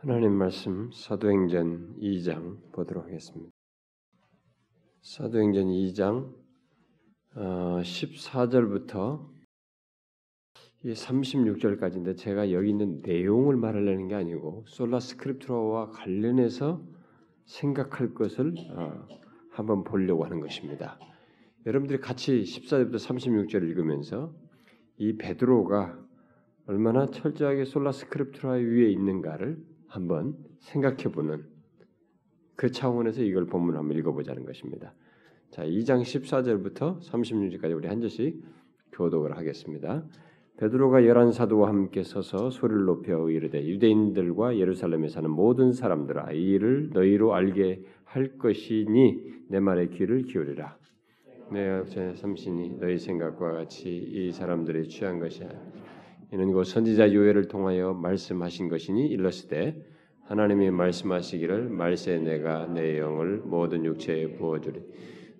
하나님 말씀 사도행전 2장 보도록 하겠습니다. 사도행전 2장 14절부터 어, 36절까지인데 제가 여기 있는 내용을 말하려는 게 아니고 솔라 스크립트라와 관련해서 생각할 것을 어, 한번 보려고 하는 것입니다. 여러분들이 같이 14절부터 36절 읽으면서 이 베드로가 얼마나 철저하게 솔라 스크립트라 위에 있는가를 한번 생각해보는 그 차원에서 이걸 본문을 한번 읽어보자는 것입니다. 자, 2장 14절부터 36절까지 우리 한 절씩 교독을 하겠습니다. 베드로가 열한 사도와 함께 서서 소리를 높여 이르되 유대인들과 예루살렘에 사는 모든 사람들아 이 일을 너희로 알게 할 것이니 내 말에 귀를 기울이라. 내 삼신이 너희 생각과 같이 이 사람들이 취한 것이야. 이는 곧 선지자 요엘을 통하여 말씀하신 것이니 일렀으되 하나님이 말씀하시기를 말세 내가 내 영을 모든 육체에 부어주리.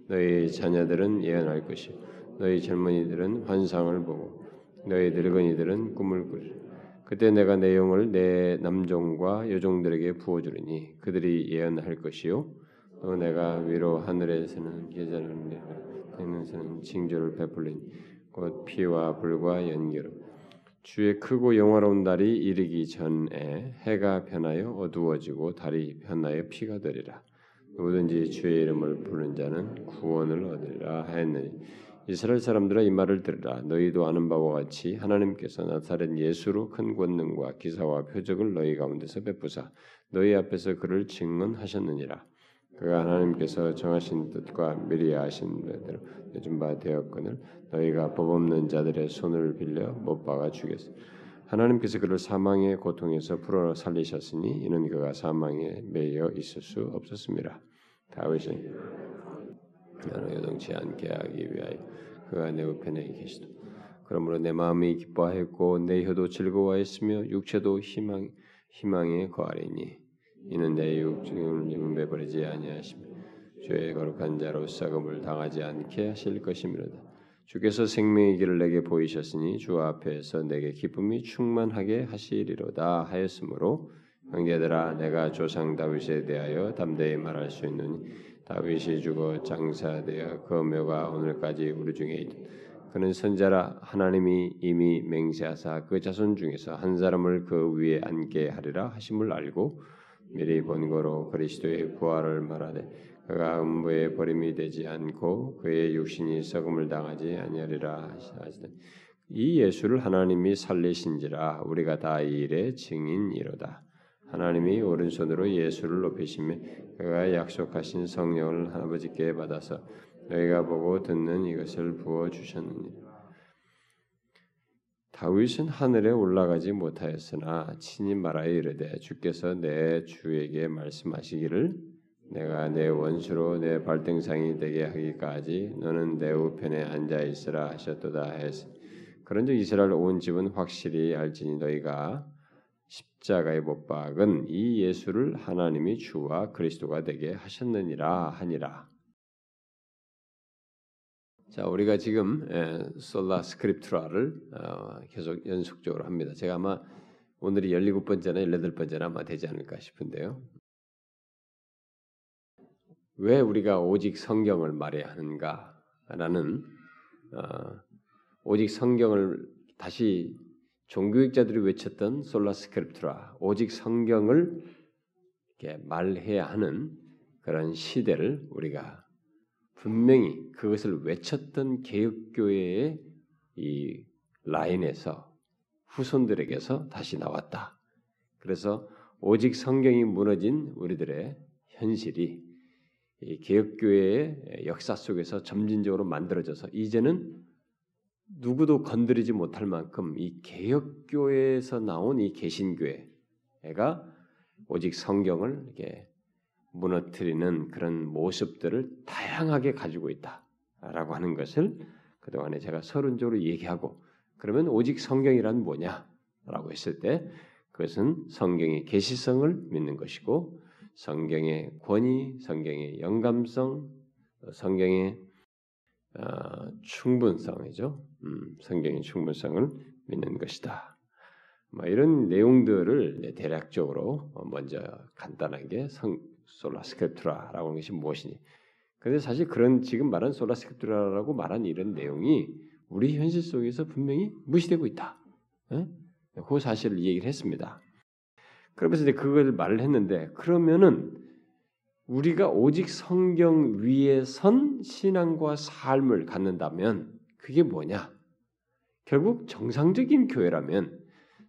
너희 자녀들은 예언할 것이 너희 젊은이들은 환상을 보고 너희 늙은이들은 꿈을 꾸리 그때 내가 내 영을 내 남종과 여종들에게 부어주리니 그들이 예언할 것이요. 또 내가 위로 하늘에서는 계절을 내면서는 징조를 베풀리니 곧 피와 불과 연기로 주의 크고 영화로운 달이 이르기 전에 해가 변하여 어두워지고 달이 변하여 피가 되리라. 누구든지 주의 이름을 부르는 자는 구원을 얻으리라 하였느니 이스라엘 사람들아 이 말을 들으라 너희도 아는 바와 같이 하나님께서 나타낸 예수로 큰 권능과 기사와 표적을 너희 가운데서 베푸사 너희 앞에서 그를 증언하셨느니라 그가 하나님께서 정하신 뜻과 미리 아신 대로 요즘 바 되었거늘 너희가 법 없는 자들의 손을 빌려 못 박아 죽였어. 하나님께서 그를 사망의 고통에서 풀어 살리셨으니 이는 그가 사망에 매여 있을 수 없었습니다. 다윗은 나는 요동치 않게 하기 위하여 그가 내 우편에 계시도. 그러므로 내 마음이 기뻐하였고 내 혀도 즐거워했으며 육체도 희망 희망에 거하리니 이는 내 육중을 매버리지 아니하시며 죄의 거룩한 자로 썩음을 당하지 않게 하실 것이미로다. 주께서 생명의 길을 내게 보이셨으니 주 앞에서 내게 기쁨이 충만하게 하시리로다 하였으므로 형제들아 내가 조상 다윗에 대하여 담대히 말할 수 있는 다윗이 죽어 장사되어 그 묘가 오늘까지 우리 중에 있다. 그는 선자라 하나님이 이미 맹세하사 그 자손 중에서 한 사람을 그 위에 앉게 하리라 하심을 알고 미리 본거로 그리스도의 부활을 말하되 그가 음부에 버림이 되지 않고 그의 육신이 썩음을 당하지 아니하리라 하시되 이 예수를 하나님이 살리신지라 우리가 다 이 일의 증인이로다. 하나님이 오른손으로 예수를 높이시며 그가 약속하신 성령을 아버지께 받아서 너희가 보고 듣는 이것을 부어 주셨느니라. 다윗은 하늘에 올라가지 못하였으나 친히 말하여 이르되 주께서 내 주에게 말씀하시기를 내가 내 원수로 내 발등상이 되게 하기까지 너는 내 우편에 앉아 있으라 하셨도다 했으 그런즉 이스라엘 온 집은 확실히 알지니 너희가 십자가에 못 박은 이 예수를 하나님이 주와 그리스도가 되게 하셨느니라 하니라. 자, 우리가 지금 솔라 스크립트라를 어, 계속 연속적으로 합니다. 제가 아마 오늘이 17번째나 18번째나 아마 되지 않을까 싶은데요. 왜 우리가 오직 성경을 말해야 하는가라는 어, 오직 성경을 다시 종교학자들이 외쳤던 솔라 스크립트라 오직 성경을 이렇게 말해야 하는 그런 시대를 우리가 분명히 그것을 외쳤던 개혁교회의 이 라인에서 후손들에게서 다시 나왔다. 그래서 오직 성경이 무너진 우리들의 현실이 이 개혁교회의 역사 속에서 점진적으로 만들어져서 이제는 누구도 건드리지 못할 만큼 이 개혁교회에서 나온 이 개신교회가 오직 성경을 이렇게 무너뜨리는 그런 모습들을 다양하게 가지고 있다라고 하는 것을 그동안에 제가 서론적으로 얘기하고 그러면 오직 성경이란 뭐냐라고 했을 때 그것은 성경의 계시성을 믿는 것이고 성경의 권위, 성경의 영감성, 성경의 어, 충분성이죠. 음, 성경의 충분성을 믿는 것이다. 뭐 이런 내용들을 대략적으로 먼저 간단하게 성 Sola Scriptura라고 하는 것이 무엇이니? 근데 사실 그런 지금 말한 Sola Scriptura라고 말한 이런 내용이 우리 현실 속에서 분명히 무시되고 있다. 에? 그 사실을 얘기를 했습니다. 그러면서 이제 그걸 말을 했는데 그러면은 우리가 오직 성경 위에 선 신앙과 삶을 갖는다면 그게 뭐냐? 결국 정상적인 교회라면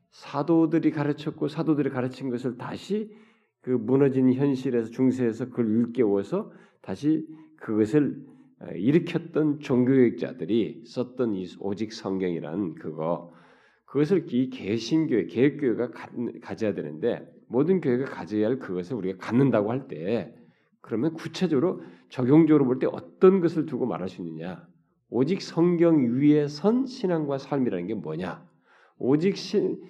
사도들이 가르쳤고 사도들이 가르친 것을 다시 그 무너진 현실에서 중세에서 그걸 일깨워서 다시 그것을 일으켰던 종교학자들이 썼던 이 오직 성경이라는 그거 그것을 이 개신교회 개혁교회가 가 져야 되는데 모든 교회가 가져야 할 그것을 우리가 갖는다고 할 때 그러면 구체적으로 적용적으로 볼 때 어떤 것을 두고 말할 수 있느냐? 오직 성경 위에 선 신앙과 삶이라는 게 뭐냐? 오직 신,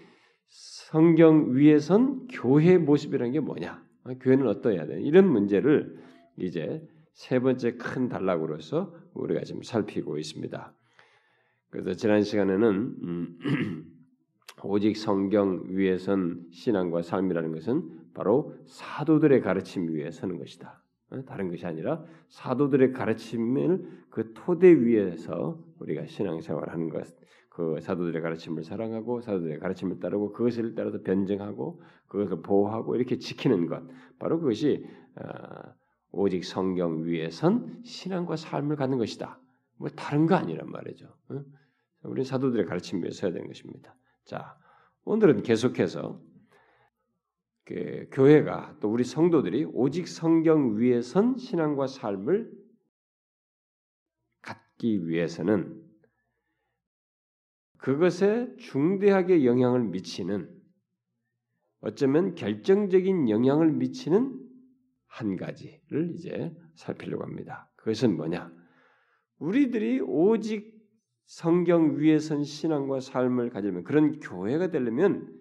성경 위에 선 교회 모습이라는 게 뭐냐? 교회는 어떠해야 돼? 이런 문제를 이제 세 번째 큰 단락으로서 우리가 지금 살피고 있습니다. 그래서 지난 시간에는 음, 오직 성경 위에 선 신앙과 삶이라는 것은 바로 사도들의 가르침 위에 서는 것이다. 어? 다른 것이 아니라 사도들의 가르침을 그 토대 위에서 우리가 신앙생활하는 것, 그 사도들의 가르침을 사랑하고 사도들의 가르침을 따르고 그것을 따라서 변증하고 그것을 보호하고 이렇게 지키는 것, 바로 그것이 어, 오직 성경 위에 선 신앙과 삶을 갖는 것이다. 뭐 다른 거 아니란 말이죠. 어? 우리 사도들의 가르침 위에 서야 되는 것입니다. 자, 오늘은 계속해서 그 교회가 또 우리 성도들이 오직 성경 위에 선 신앙과 삶을 갖기 위해서는 그것에 중대하게 영향을 미치는 어쩌면 결정적인 영향을 미치는 한 가지를 이제 살피려고 합니다. 그것은 뭐냐? 우리들이 오직 성경 위에 선 신앙과 삶을 가지려면 그런 교회가 되려면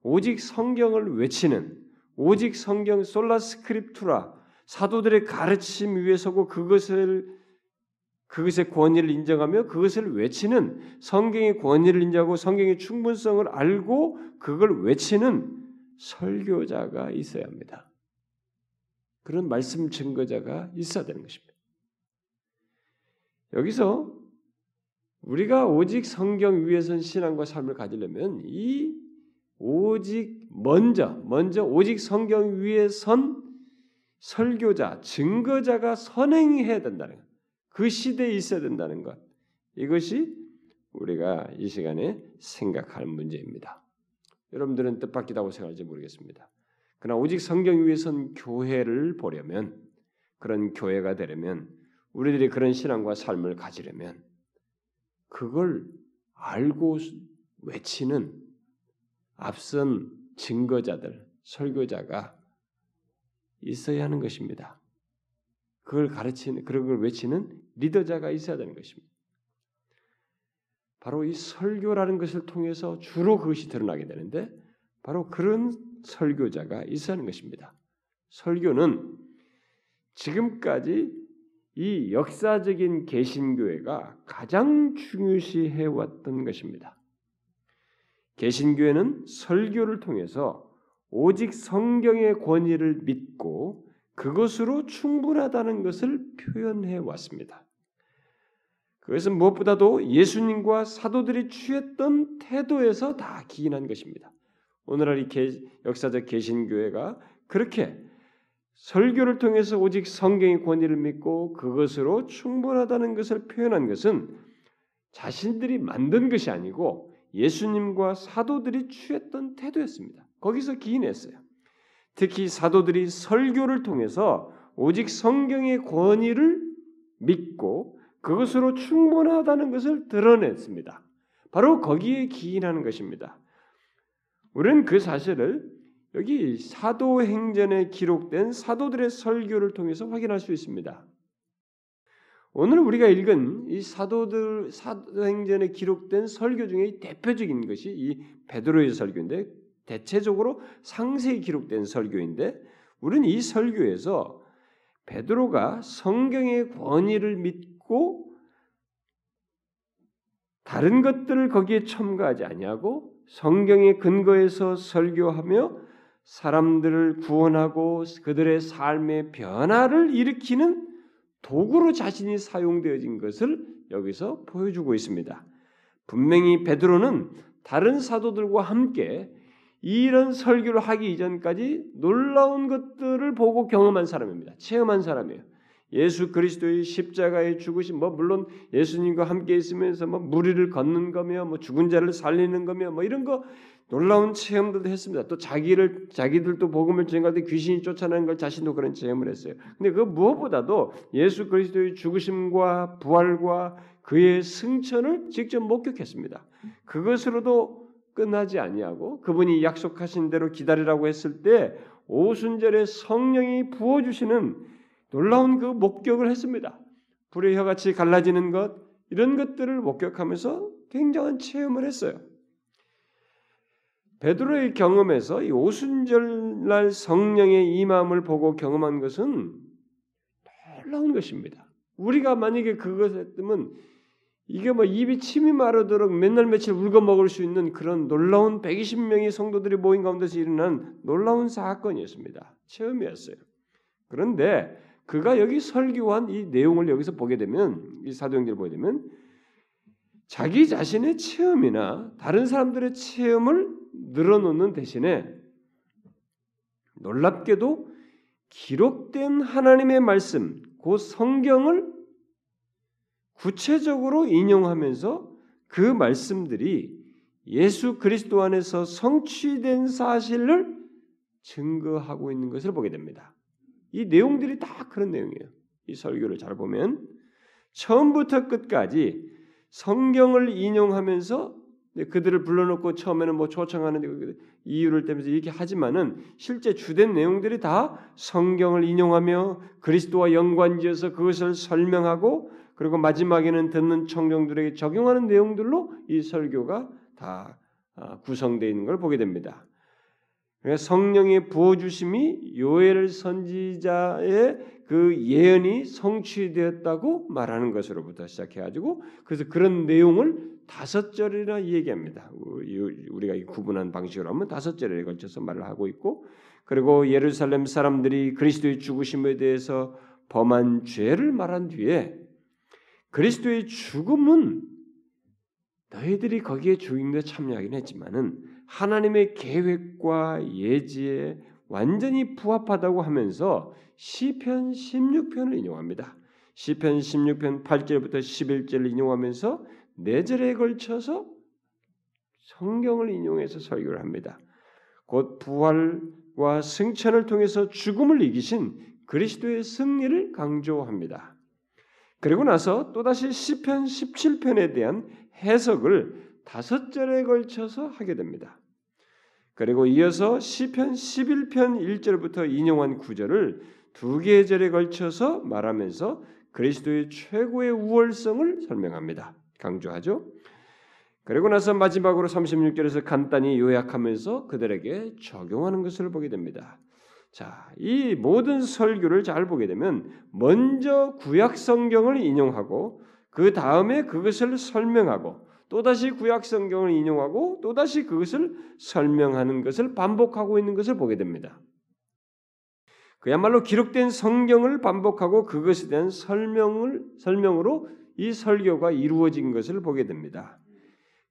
오직 성경을 외치는 오직 성경 솔라 스크립투라 사도들의 가르침 위에 서고 그것을 그것의 권위를 인정하며 그것을 외치는 성경의 권위를 인정하고 성경의 충분성을 알고 그걸 외치는 설교자가 있어야 합니다. 그런 말씀 증거자가 있어야 되는 것입니다. 여기서 우리가 오직 성경 위에선 신앙과 삶을 가지려면 이 오직 먼저 먼저 오직 성경 위에 선 설교자 증거자가 선행해야 된다는 것. 그 시대에 있어야 된다는 것. 이것이 우리가 이 시간에 생각할 문제입니다. 여러분들은 뜻밖이다고 생각할지 모르겠습니다. 그러나 오직 성경 위에 선 교회를 보려면 그런 교회가 되려면 우리들이 그런 신앙과 삶을 가지려면 그걸 알고 외치는 앞선 증거자들, 설교자가 있어야 하는 것입니다. 그걸 가르치는, 그런 걸 외치는 리더자가 있어야 되는 것입니다. 바로 이 설교라는 것을 통해서 주로 그것이 드러나게 되는데, 바로 그런 설교자가 있어야 하는 것입니다. 설교는 지금까지 이 역사적인 개신교회가 가장 중요시해 왔던 것입니다. 개신교회는 설교를 통해서 오직 성경의 권위를 믿고 그것으로 충분하다는 것을 표현해 왔습니다. 그것은 무엇보다도 예수님과 사도들이 취했던 태도에서 다 기인한 것입니다. 오늘날 이 역사적 개신교회가 그렇게 설교를 통해서 오직 성경의 권위를 믿고 그것으로 충분하다는 것을 표현한 것은 자신들이 만든 것이 아니고 예수님과 사도들이 취했던 태도였습니다. 거기서 기인했어요. 특히 사도들이 설교를 통해서 오직 성경의 권위를 믿고 그것으로 충분하다는 것을 드러냈습니다. 바로 거기에 기인하는 것입니다. 우리는 그 사실을 여기 사도행전에 기록된 사도들의 설교를 통해서 확인할 수 있습니다. 오늘 우리가 읽은 이 사도들 사도행전에 기록된 설교 중에 대표적인 것이 이 베드로의 설교인데 대체적으로 상세히 기록된 설교인데 우리는 이 설교에서 베드로가 성경의 권위를 믿고 다른 것들을 거기에 첨가하지 아니하고 성경의 근거에서 설교하며 사람들을 구원하고 그들의 삶의 변화를 일으키는 도구로 자신이 사용되어진 것을 여기서 보여주고 있습니다. 분명히 베드로는 다른 사도들과 함께 이런 설교를 하기 이전까지 놀라운 것들을 보고 경험한 사람입니다. 체험한 사람이에요. 예수 그리스도의 십자가의 죽으심, 뭐 물론 예수님과 함께 있으면서 뭐 무리를 걷는 거며, 뭐 죽은 자를 살리는 거며, 뭐 이런 거 놀라운 체험들도 했습니다. 또 자기를 자기들도 복음을 전할 때 귀신이 쫓아내는 걸 자신도 그런 체험을 했어요. 근데 그 무엇보다도 예수 그리스도의 죽으심과 부활과 그의 승천을 직접 목격했습니다. 그것으로도 끝나지 아니하고 그분이 약속하신 대로 기다리라고 했을 때 오순절에 성령이 부어 주시는 놀라운 그 목격을 했습니다. 불의 혀같이 갈라지는 것 이런 것들을 목격하면서 굉장한 체험을 했어요. 베드로의 경험에서 이 오순절날 성령의 임함을 보고 경험한 것은 놀라운 것입니다. 우리가 만약에 그것을 했으면 이게 뭐 입이 침이 마르도록 맨날 며칠 울고 먹을 수 있는 그런 놀라운 120명의 성도들이 모인 가운데서 일어난 놀라운 사건이었습니다. 체험이었어요. 그런데 그가 여기 설교한 이 내용을 여기서 보게 되면 이 사도행전을 보게 되면 자기 자신의 체험이나 다른 사람들의 체험을 늘어놓는 대신에 놀랍게도 기록된 하나님의 말씀, 그 성경을 구체적으로 인용하면서 그 말씀들이 예수 그리스도 안에서 성취된 사실을 증거하고 있는 것을 보게 됩니다. 이 내용들이 다 그런 내용이에요. 이 설교를 잘 보면 처음부터 끝까지 성경을 인용하면서 그들을 불러놓고 처음에는 뭐 초청하는데 그 이유를 때면서 이렇게 하지만은 실제 주된 내용들이 다 성경을 인용하며 그리스도와 연관지어서 그것을 설명하고 그리고 마지막에는 듣는 청중들에게 적용하는 내용들로 이 설교가 다 아, 구성되어 있는 걸 보게 됩니다. 그러니까 성령의 부어주심이 요엘 선지자의 그 예언이 성취되었다고 말하는 것으로부터 시작해가지고 그래서 그런 내용을 다섯 절이나 얘기합니다. 우리가 구분한 방식으로 하면 다섯 절에 걸쳐서 말을 하고 있고 그리고 예루살렘 사람들이 그리스도의 죽으심에 대해서 범한 죄를 말한 뒤에 그리스도의 죽음은 너희들이 거기에 주인데 참여하긴 했지만은 하나님의 계획과 예지에 완전히 부합하다고 하면서 시편 16편을 인용합니다. 시편 16편 8절부터 11절을 인용하면서 네 절에 걸쳐서 성경을 인용해서 설교를 합니다. 곧 부활과 승천을 통해서 죽음을 이기신 그리스도의 승리를 강조합니다. 그리고 나서 또다시 시편 17편에 대한 해석을 다섯 절에 걸쳐서 하게 됩니다. 그리고 이어서 시편 11편 1절부터 인용한 구절을 두 개의 절에 걸쳐서 말하면서 그리스도의 최고의 우월성을 설명합니다. 강조하죠. 그리고 나서 마지막으로 36절에서 간단히 요약하면서 그들에게 적용하는 것을 보게 됩니다. 자, 이 모든 설교를 잘 보게 되면 먼저 구약 성경을 인용하고 그 다음에 그것을 설명하고 또다시 구약 성경을 인용하고 또다시 그것을 설명하는 것을 반복하고 있는 것을 보게 됩니다. 그야말로 기록된 성경을 반복하고 그것에 대한 설명을 설명으로 이 설교가 이루어진 것을 보게 됩니다.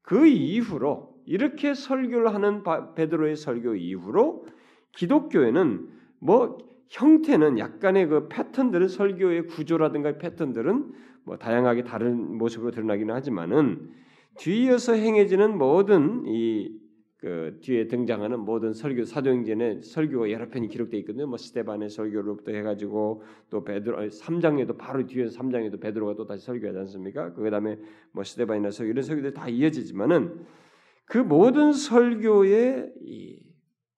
그 이후로 이렇게 설교를 하는 베드로의 설교 이후로 기독교에는 뭐 형태는 약간의 그 패턴들은 설교의 구조라든가 패턴들은 뭐 다양하게 다른 모습으로 드러나기는 하지만은 뒤이어서 행해지는 모든 이 그 뒤에 등장하는 모든 설교 사도행전에 설교가 여러 편이 기록되어 있거든요. 뭐 스테반의 설교로부터 해가지고 또 베드로 3장에도 바로 뒤에 3장에도 베드로가 또 다시 설교하지 않습니까? 그 다음에 뭐 스테반이나 설교 이런 설교들이 다 이어지지만은 그 모든 설교의 이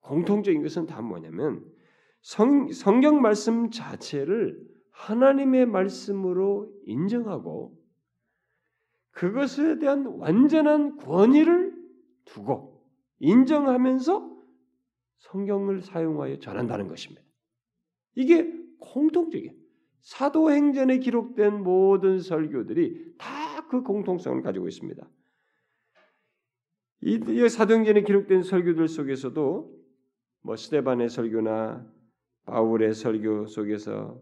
공통적인 것은 다 뭐냐면 성, 성경 말씀 자체를 하나님의 말씀으로 인정하고 그것에 대한 완전한 권위를 두고 인정하면서 성경을 사용하여 전한다는 것입니다. 이게 공통적이에요. 사도행전에 기록된 모든 설교들이 다 그 공통성을 가지고 있습니다. 이, 이 사도행전에 기록된 설교들 속에서도 뭐 스테반의 설교나 바울의 설교 속에서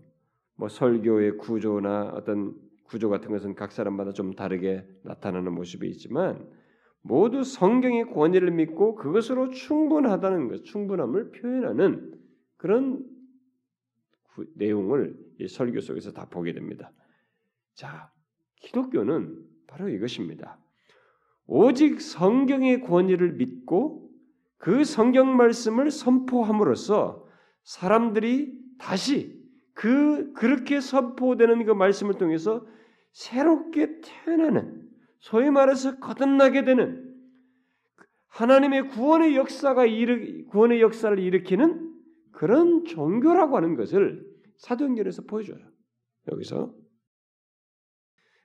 뭐 설교의 구조나 어떤 구조 같은 것은 각 사람마다 좀 다르게 나타나는 모습이 있지만 모두 성경의 권위를 믿고 그것으로 충분하다는 것, 충분함을 표현하는 그런 구, 내용을 이 설교 속에서 다 보게 됩니다. 자, 기독교는 바로 이것입니다. 오직 성경의 권위를 믿고 그 성경 말씀을 선포함으로써 사람들이 다시 그 그렇게 선포되는 그 말씀을 통해서 새롭게 태어나는 소위 말해서 거듭나게 되는 하나님의 구원의 역사가 일으, 구원의 역사를 일으키는 그런 종교라고 하는 것을 사도행전에서 보여줘요. 여기서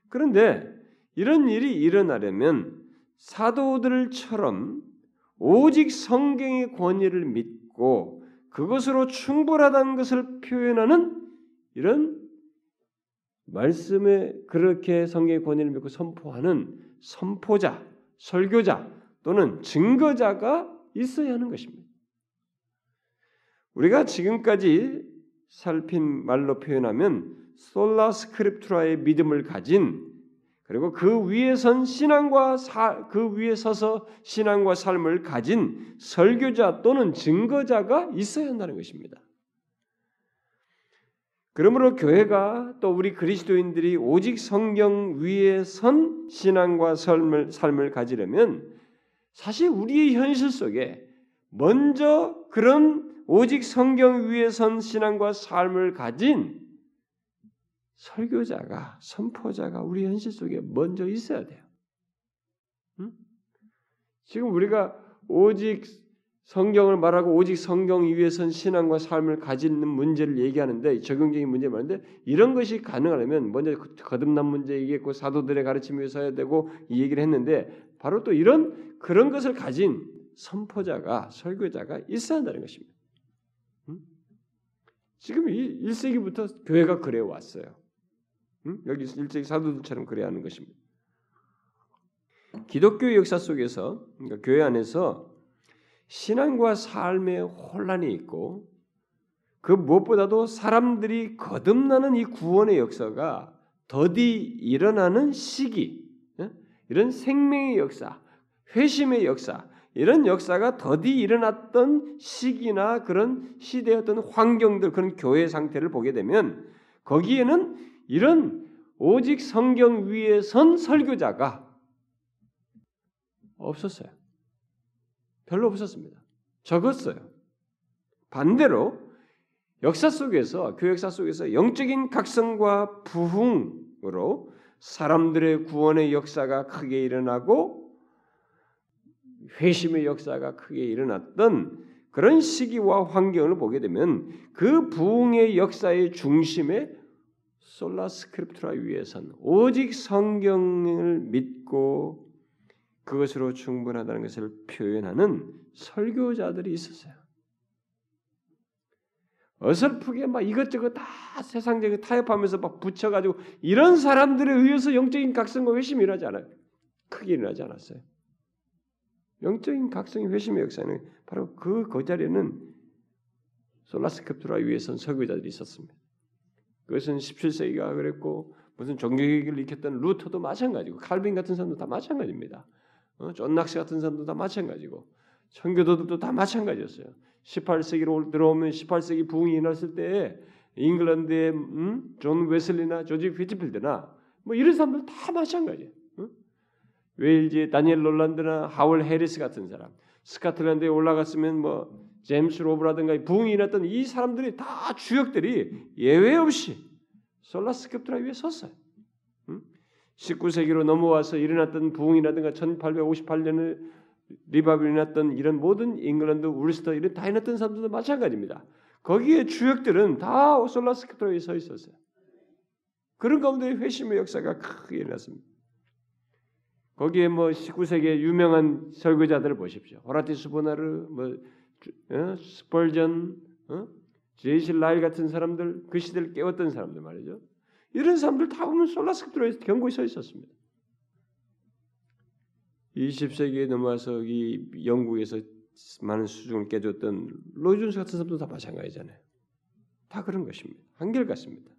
그런데 이런 일이 일어나려면 사도들처럼 오직 성경의 권위를 믿고 그것으로 충분하다는 것을 표현하는 이런 말씀에 그렇게 성경의 권위를 믿고 선포하는 선포자, 설교자 또는 증거자가 있어야 하는 것입니다. 우리가 지금까지 살핀 말로 표현하면 솔라 스크립트라의 믿음을 가진 그리고 그 위에 선 신앙과 사, 그 위에 서서 신앙과 삶을 가진 설교자 또는 증거자가 있어야 한다는 것입니다. 그러므로 교회가 또 우리 그리스도인들이 오직 성경 위에 선 신앙과 삶을, 삶을 가지려면 사실 우리의 현실 속에 먼저 그런 오직 성경 위에 선 신앙과 삶을 가진 설교자가 선포자가 우리 현실 속에 먼저 있어야 돼요. 응? 지금 우리가 오직 성경을 말하고 오직 성경 위에 선 신앙과 삶을 가지는 문제를 얘기하는데 적용적인 문제 말인데 이런 것이 가능하려면 먼저 거듭난 문제 얘기했고 사도들의 가르침 위에 서야 되고 이 얘기를 했는데 바로 또 이런 그런 것을 가진 선포자가 설교자가 있어야 한다는 것입니다. 응? 지금 이 1세기부터 교회가 그래 왔어요. 응? 여기 일제히 사도들처럼 그래야 하는 것입니다. 기독교 역사 속에서 그러니까 교회 안에서 신앙과 삶의 혼란이 있고 그 무엇보다도 사람들이 거듭나는 이 구원의 역사가 더디 일어나는 시기, 이런 생명의 역사, 회심의 역사, 이런 역사가 더디 일어났던 시기나 그런 어떤 환경들, 그런 교회 상태를 보게 되면 거기에는 이런 오직 성경 위에 선 설교자가 없었어요. 별로 없었습니다. 적었어요. 반대로 역사 속에서 교회 역사 속에서 영적인 각성과 부흥으로 사람들의 구원의 역사가 크게 일어나고 회심의 역사가 크게 일어났던 그런 시기와 환경을 보게 되면 그 부흥의 역사의 중심에 솔라 스크립트라 위에선 오직 성경을 믿고 그것으로 충분하다는 것을 표현하는 설교자들이 있었어요. 어설프게 막 이것저것 다 세상적인 타협하면서 막 붙여가지고 이런 사람들에 의해서 영적인 각성과 회심이 일어나지 않아요. 크게 일어나지 않았어요. 영적인 각성의 회심의 역사는 바로 그, 그 자리에는 Sola Scriptura 위에 선 설교자들이 있었습니다. 그것은 17세기가 그랬고 무슨 종교개혁을 일으켰던 루터도 마찬가지고 칼빈 같은 사람도 다 마찬가지입니다. 어? 존 낙스 같은 사람도 다 마찬가지고 청교도들도 다 마찬가지였어요. 18세기로 들어오면 18세기 부흥이 일어났을 때 잉글랜드의 음? 존 웨슬리나 조지 휫필드나 뭐 이런 사람들 다 마찬가지예요. 어? 웨일즈의 다니엘 롤란드나 하월 해리스 같은 사람, 스카틀랜드에 올라갔으면 뭐 제임스 로브라든가 부흥이 일어났던 이 사람들이 다 주역들이 예외 없이 Sola Scriptura 위에 섰어요. 19세기로 넘어와서 일어났던 부흥이라든가 1858년에 리바이벌이 났던 이런 모든 잉글랜드, 얼스터 이런 다 일어났던 사람들도 마찬가지입니다. 거기에 주역들은 다 Sola Scriptura에 서 있었어요. 그런 가운데 회심의 역사가 크게 일어났습니다. 거기에 뭐 19세기의 유명한 설교자들을 보십시오. 호라티우스 보나르, 뭐 어? 스펄전, 어? 제이씨 라일 같은 사람들, 그 시대를 깨웠던 사람들 말이죠. 이런 사람들 다 보면 Sola Scriptura에 견고히 서 있었습니다. 20세기에 넘어와서 이 영국에서 많은 수중을 깨줬던 로이존스 같은 사람도 다 마찬가지잖아요. 다 그런 것입니다. 한결같습니다.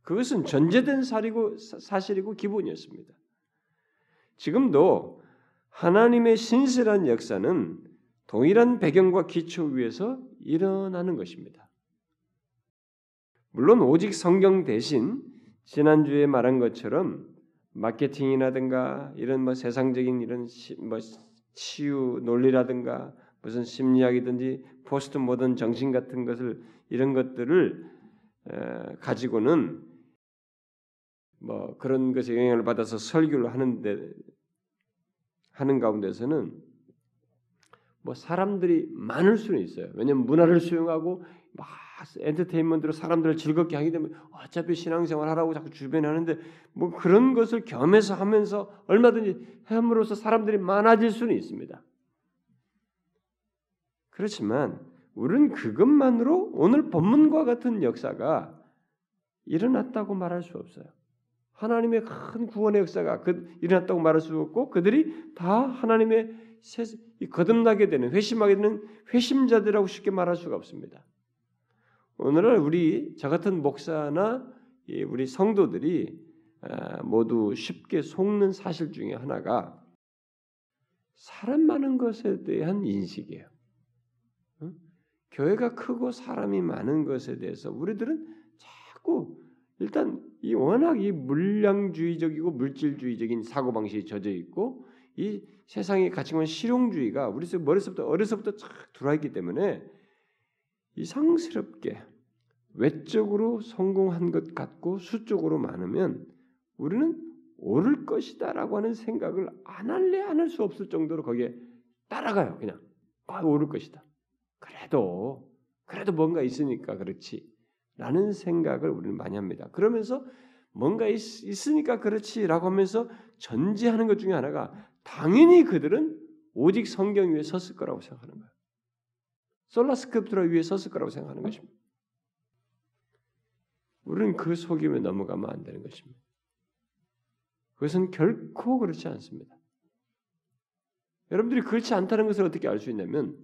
그것은 전제된 사리고, 사실이고 기본이었습니다. 지금도 하나님의 신실한 역사는 동일한 배경과 기초 위에서 일어나는 것입니다. 물론 오직 성경 대신 지난주에 말한 것처럼 마케팅이라든가 이런 뭐 세상적인 이런 시, 뭐 치유 논리라든가 무슨 심리학이든지 포스트 모던 정신 같은 것을 이런 것들을 에, 가지고는 뭐 그런 것에 영향을 받아서 설교를 하는데 하는 가운데서는 뭐 사람들이 많을 수는 있어요. 왜냐하면 문화를 수용하고 막 엔터테인먼트로 사람들을 즐겁게 하게 되면 어차피 신앙생활 하라고 자꾸 주변에 하는데 뭐 그런 것을 겸해서 하면서 얼마든지 함으로써 사람들이 많아질 수는 있습니다. 그렇지만 우리는 그것만으로 오늘 본문과 같은 역사가 일어났다고 말할 수 없어요. 하나님의 큰 구원의 역사가 그, 일어났다고 말할 수 없고 그들이 다 하나님의 새, 거듭나게 되는 회심하게 되는 회심자들이라고 쉽게 말할 수가 없습니다. 오늘날 우리 저 같은 목사나 우리 성도들이 아, 모두 쉽게 속는 사실 중에 하나가 사람 많은 것에 대한 인식이에요. 교회가 크고 사람이 많은 것에 대해서 우리들은 자꾸 일단 이 워낙 이 물량주의적이고 물질주의적인 사고 방식이 젖어 있고 이 세상의 가치관 실용주의가 우리 머릿속부터 어려서부터 쫙 들어와 있기 때문에 이상스럽게 외적으로 성공한 것 같고 수적으로 많으면 우리는 오를 것이다라고 하는 생각을 안 할래 안 할 수 없을 정도로 거기에 따라가요. 그냥 아 오를 것이다. 그래도 그래도 뭔가 있으니까 그렇지. 라는 생각을 우리는 많이 합니다. 그러면서 뭔가 있, 으니까 그렇지라고 하면서 전제하는 것 중에 하나가 당연히 그들은 오직 성경 위에 섰을 거라고 생각하는 거예요. 솔라스크립트라 위에 섰을 거라고 생각하는 것입니다. 우리는 그 속임에 넘어가면 안 되는 것입니다. 그것은 결코 그렇지 않습니다. 여러분들이 그렇지 않다는 것을 어떻게 알 수 있냐면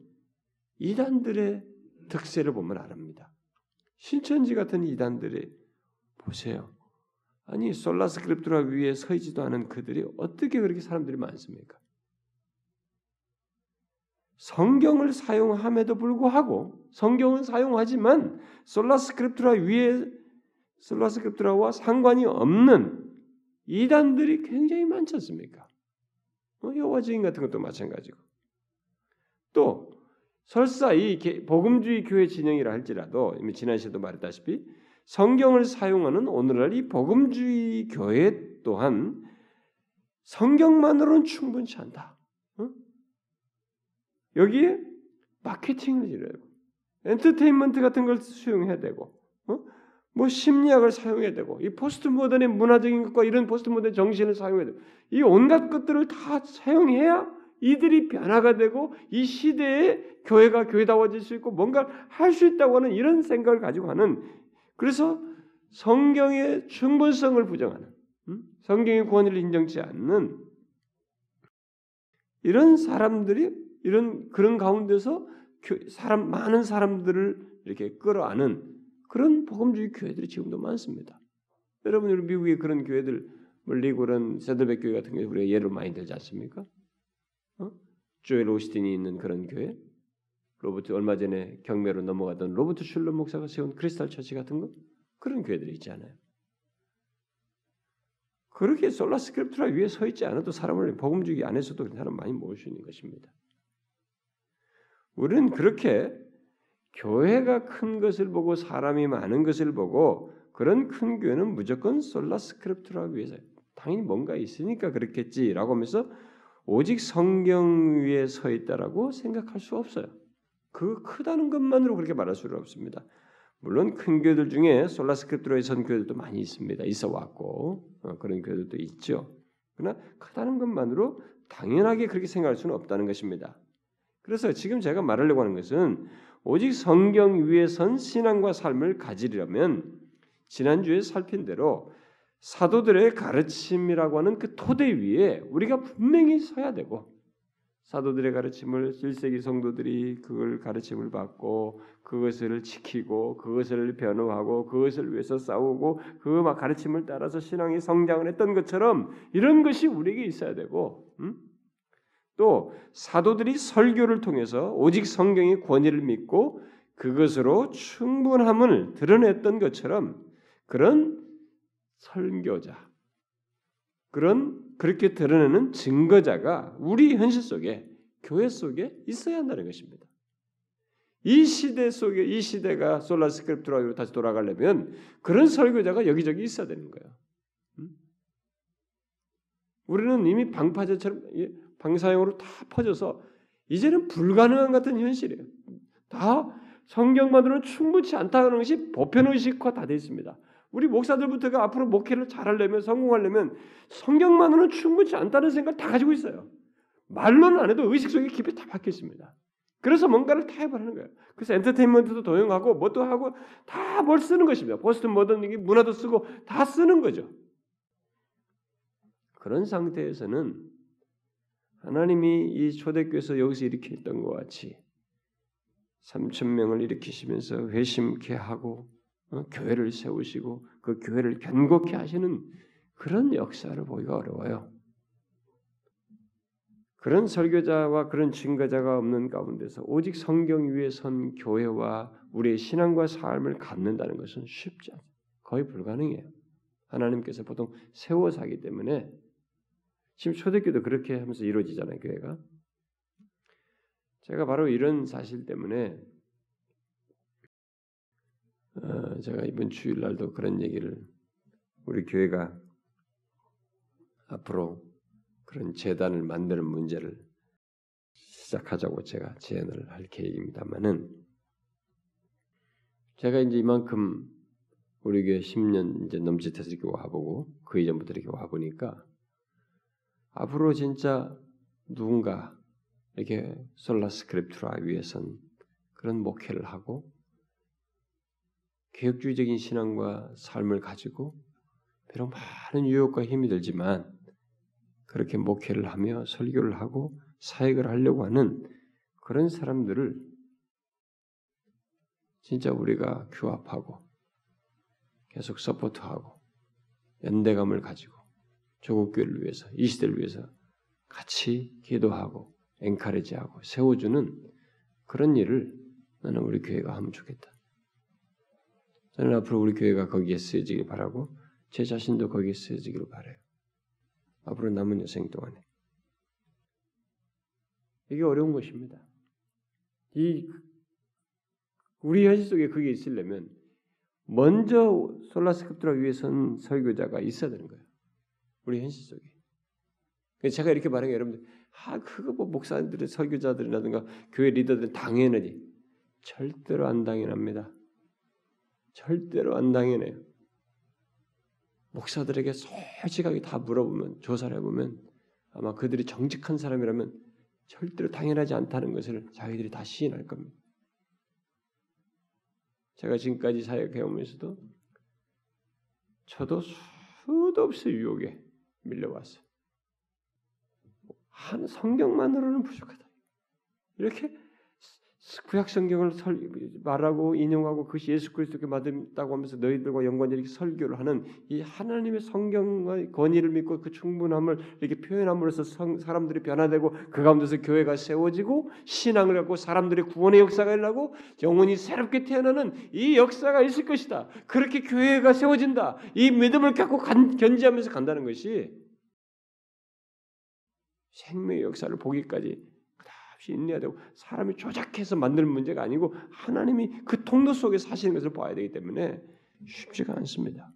이단들의 특세를 보면 알합니다. 신천지 같은 이단들이 보세요. 아니 솔라스크립트라 위에 서 있지도 않은 그들이 어떻게 그렇게 사람들이 많습니까? 성경을 사용함에도 불구하고 성경은 사용하지만 솔라스크립트라 위에 솔라스크립트라와 상관이 없는 이단들이 굉장히 많지 않습니까? 어, 여호와 증인 같은 것도 마찬가지고 또 설사 이 복음주의 교회 진영이라 할지라도 이미 지난 시에도 말했다시피 성경을 사용하는 오늘날 이 복음주의 교회 또한 성경만으로는 충분치 않다. 어? 여기에 마케팅을 되고 엔터테인먼트 같은 걸 수용해야 되고 어? 뭐 심리학을 사용해야 되고 이 포스트 모던의 문화적인 것과 이런 포스트 모던 정신을 사용해야 되고 이 온갖 것들을 다 사용해야 이들이 변화가 되고 이 시대에 교회가 교회다워질 수 있고 뭔가 할 수 있다고 하는 이런 생각을 가지고 하는 그래서 성경의 충분성을 부정하는 음? 성경의 권위를 인정치 않는 이런 사람들이 이런 그런 가운데서 사람 많은 사람들을 이렇게 끌어안는 그런 복음주의 교회들이 지금도 많습니다. 여러분 우리 미국의 그런 교회들 릭 워런 새들백 교회 같은 경우 우리가 예를 많이 들지 않습니까? 어? 조엘 오스틴이 있는 그런 교회, 로버트 얼마 전에 경매로 넘어갔던 로버트 슐러 목사가 세운 크리스탈 처치 같은 거 그런 교회들이 있잖아요. 그렇게 Sola Scriptura 위에 서 있지 않아도 사람을 복음주의 안에서도 사람 많이 모을 수 있는 것입니다. 우리는 그렇게 교회가 큰 것을 보고 사람이 많은 것을 보고 그런 큰 교회는 무조건 Sola Scriptura 위에서 당연히 뭔가 있으니까 그렇겠지라고 하면서 오직 성경 위에 서 있다라고 생각할 수 없어요. 그 크다는 것만으로 그렇게 말할 수는 없습니다. 물론 큰 교회들 중에 Sola Scriptura에 선 교회들도 많이 있습니다. 있어 왔고 어, 그런 교회들도 있죠. 그러나 크다는 것만으로 당연하게 그렇게 생각할 수는 없다는 것입니다. 그래서 지금 제가 말하려고 하는 것은 오직 성경 위에 선 신앙과 삶을 가지려면 지난주에 살핀 대로 사도들의 가르침이라고 하는 그 토대 위에 우리가 분명히 서야 되고 사도들의 가르침을 1세기 성도들이 그걸 가르침을 받고 그것을 지키고 그것을 변호하고 그것을 위해서 싸우고 그 막 가르침을 따라서 신앙이 성장을 했던 것처럼 이런 것이 우리에게 있어야 되고 음? 또 사도들이 설교를 통해서 오직 성경의 권위를 믿고 그것으로 충분함을 드러냈던 것처럼 그런 설교자 그런 그렇게 드러내는 증거자가 우리 현실 속에 교회 속에 있어야 한다는 것입니다. 이 시대 속에 이 시대가 Sola Scriptura로 다시 돌아가려면 그런 설교자가 여기저기 있어야 되는 거예요. 음? 우리는 이미 방파제처럼 방사형으로 다 퍼져서 이제는 불가능한 같은 현실이에요. 다 성경만으로는 충분치 않다는 것이 보편 의식화 다 되어 있습니다. 우리 목사들부터가 앞으로 목회를 잘하려면 성공하려면 성경만으로는 충분치 않다는 생각을 다 가지고 있어요. 말로는 안 해도 의식 속에 깊이 다 박혀 있습니다. 그래서 뭔가를 다 해보는 거예요. 그래서 엔터테인먼트도 도용하고 뭣도 하고 다 뭘 쓰는 것입니다. 포스트 모던 문화도 쓰고 다 쓰는 거죠. 그런 상태에서는 하나님이 이 초대교회에서 여기서 했던 것 같이 3천 명을 일으키시면서 회심케 하고 어? 교회를 세우시고 그 교회를 견고케 하시는 그런 역사를 보기가 어려워요. 그런 설교자와 그런 증거자가 없는 가운데서 오직 성경 위에 선 교회와 우리의 신앙과 삶을 갖는다는 것은 쉽지 않아요. 거의 불가능해요. 하나님께서 보통 세워서 하기 때문에 지금 초대교도 그렇게 하면서 이루어지잖아요, 교회가. 제가 바로 이런 사실 때문에 어, 제가 이번 주일날도 그런 얘기를 우리 교회가 앞으로 그런 재단을 만드는 문제를 시작하자고 제가 제안을 할 계획입니다만은 제가 이제 이만큼 우리 교회 10년 이제 넘짓해서 이렇게 와보고 그 이전부터 이렇게 와보니까 앞으로 진짜 누군가 이렇게 솔라 스크립트라 위해선 그런 목회를 하고 개혁주의적인 신앙과 삶을 가지고 비록 많은 유혹과 힘이 들지만 그렇게 목회를 하며 설교를 하고 사역을 하려고 하는 그런 사람들을 진짜 우리가 규합하고 계속 서포트하고 연대감을 가지고 조국 교회를 위해서 이 시대를 위해서 같이 기도하고 엔카레지하고 세워주는 그런 일을 나는 우리 교회가 하면 좋겠다. 저는 앞으로 우리 교회가 거기에 쓰여지길 바라고 제 자신도 거기에 쓰여지기를 바래요. 앞으로 남은 여생 동안에 이게 어려운 것입니다. 이 우리 현실 속에 그게 있으려면 먼저 솔라스크트라 위해선 설교자가 있어야 되는 거예요. 우리 현실 속에. 제가 이렇게 말하는 게 여러분들 아 그거 뭐 목사들의 설교자들이라든가 교회 리더들 당연하지 절대로 안 당연합니다. 절대로 안 당연해요. 목사들에게 솔직하게 다 물어보면 조사를 해보면 아마 그들이 정직한 사람이라면 절대로 당연하지 않다는 것을 자기들이 다 시인할 겁니다. 제가 지금까지 사역해 오면서도 저도 수도 없이 유혹에 밀려왔어요. 한 성경만으로는 부족하다. 이렇게 구약 성경을 설, 말하고 인용하고 그것이 예수 그리스도께 받았다고 하면서 너희들과 연관되어 이렇게 설교를 하는 이 하나님의 성경의 권위를 믿고 그 충분함을 이렇게 표현함으로써 성, 사람들이 변화되고 그 가운데서 교회가 세워지고 신앙을 갖고 사람들의 구원의 역사가 일어나고 영혼이 새롭게 태어나는 이 역사가 있을 것이다. 그렇게 교회가 세워진다. 이 믿음을 갖고 간, 견지하면서 간다는 것이 생명의 역사를 보기까지 없이 인내해야 되고 사람이 조작해서 만드는 문제가 아니고 하나님이 그 통로 속에 사시는 것을 봐야 되기 때문에 쉽지가 않습니다.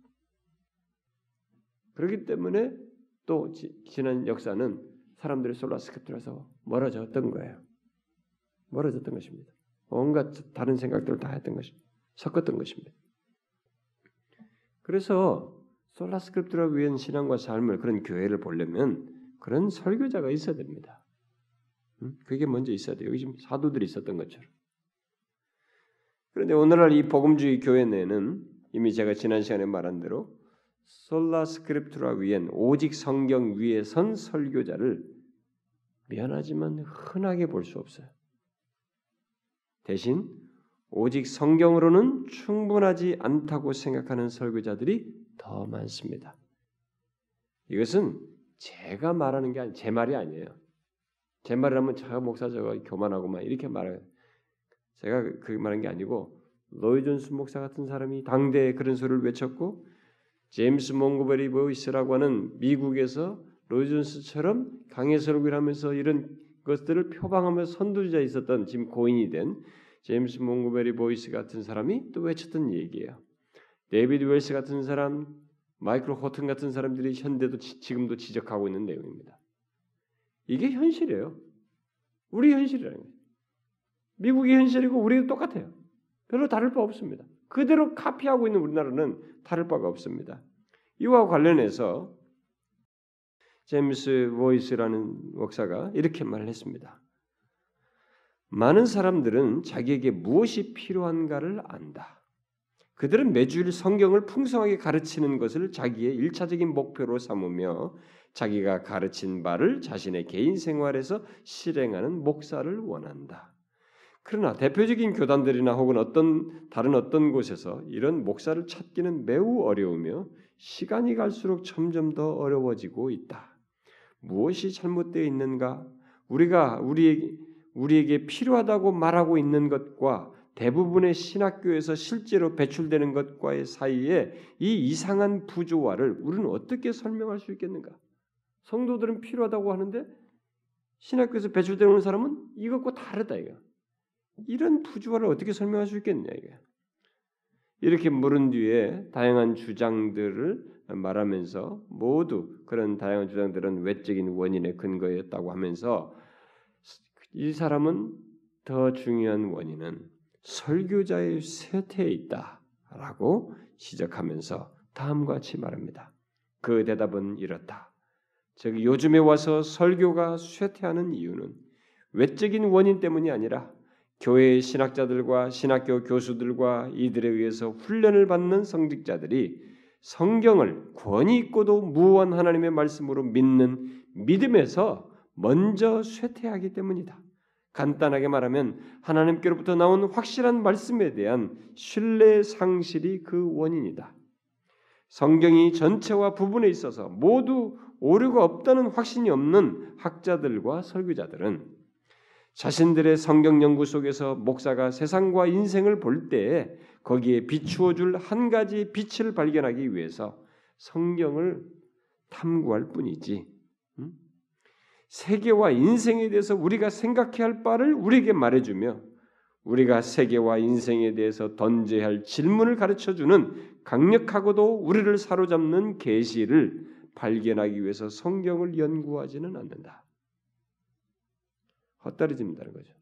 그렇기 때문에 또 지, 지난 역사는 사람들의 솔라스크트라서 멀어졌던 거예요. 멀어졌던 것입니다. 온갖 다른 생각들을 다 했던 것입니다. 섞었던 것입니다. 그래서 솔라스크립트라 위한 신앙과 삶을 그런 교회를 보려면 그런 설교자가 있어야 됩니다. 그게 먼저 있어야 돼요. 여기 지금 사도들이 있었던 것처럼. 그런데 오늘날 이 복음주의 교회 내에는 이미 제가 지난 시간에 말한 대로 솔라 스크립투라 위엔 오직 성경 위에 선 설교자를 미안하지만 흔하게 볼 수 없어요. 대신 오직 성경으로는 충분하지 않다고 생각하는 설교자들이 더 많습니다. 이것은 제가 말하는 게 아니, 제 말이 아니에요. 제 말이라면 저 목사 저거 교만하고만 이렇게 말해요. 제가 그 말한 게 아니고 로이 존스 목사 같은 사람이 당대에 그런 소리를 외쳤고 제임스 몽고메리 보이스라고 하는 미국에서 로이 존스처럼 강해 설교를 하면서 이런 것들을 표방하며 선두주자 있었던 지금 고인이 된 제임스 몽고메리 보이스 같은 사람이 또 외쳤던 얘기예요. 데이비드 웰스 같은 사람, 마이클 호튼 같은 사람들이 현대도 지금도 지적하고 있는 내용입니다. 이게 현실이에요. 우리 현실이라는 거예요. 미국의 현실이고 우리도 똑같아요. 별로 다를 바 없습니다. 그대로 카피하고 있는 우리나라는 다를 바가 없습니다. 이와 관련해서 제임스 보이스라는 목사가 이렇게 말을 했습니다. 많은 사람들은 자기에게 무엇이 필요한가를 안다. 그들은 매주일 성경을 풍성하게 가르치는 것을 자기의 일차적인 목표로 삼으며 자기가 가르친 바를 자신의 개인 생활에서 실행하는 목사를 원한다. 그러나 대표적인 교단들이나 혹은 어떤 다른 어떤 곳에서 이런 목사를 찾기는 매우 어려우며 시간이 갈수록 점점 더 어려워지고 있다. 무엇이 잘못되어 있는가? 우리가 우리에게, 우리에게 필요하다고 말하고 있는 것과 대부분의 신학교에서 실제로 배출되는 것과의 사이에 이 이상한 부조화를 우리는 어떻게 설명할 수 있겠는가? 성도들은 필요하다고 하는데 신학교에서 배출되는 사람은 이것과 다르다 이거. 이런 부조화를 어떻게 설명할 수 있겠냐 이게. 이렇게 물은 뒤에 다양한 주장들을 말하면서 모두 그런 다양한 주장들은 외적인 원인의 근거였다고 하면서 이 사람은 더 중요한 원인은 설교자의 쇠퇴에 있다라고 지적하면서 다음과 같이 말합니다. 그 대답은 이렇다. 즉 요즘에 와서 설교가 쇠퇴하는 이유는 외적인 원인 때문이 아니라 교회의 신학자들과 신학교 교수들과 이들에 의해서 훈련을 받는 성직자들이 성경을 권위 있고도 무한 하나님의 말씀으로 믿는 믿음에서 먼저 쇠퇴하기 때문이다. 간단하게 말하면 하나님께로부터 나온 확실한 말씀에 대한 신뢰 상실이 그 원인이다. 성경이 전체와 부분에 있어서 모두 오류가 없다는 확신이 없는 학자들과 설교자들은 자신들의 성경 연구 속에서 목사가 세상과 인생을 볼때 거기에 비추어 줄 한 가지 빛을 발견하기 위해서 성경을 탐구할 뿐이지. 음? 세계와 인생에 대해서 우리가 생각해야 할 바를 우리에게 말해주며 우리가 세계와 인생에 대해서 던져야 할 질문을 가르쳐주는 강력하고도 우리를 사로잡는 계시를 발견하기 위해서 성경을 연구하지는 않는다. 헛다리집니다는 거죠.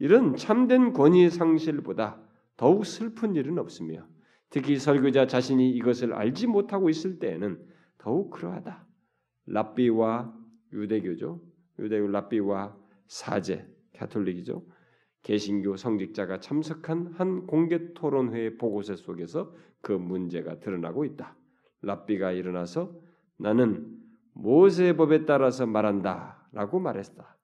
이런 참된 권위의 상실보다 더욱 슬픈 일은 없으며 특히 설교자 자신이 이것을 알지 못하고 있을 때에는 더욱 그러하다. 랍비와 유대교죠. 유대교 랍비와 사제 가톨릭이죠. 개신교 성직자가 참석한 한 공개 토론회 보고서 속에서 그 문제가 드러나고 있다. 랍비가 일어나서 나는 모세 법에 따라서 말한다라고 말했다.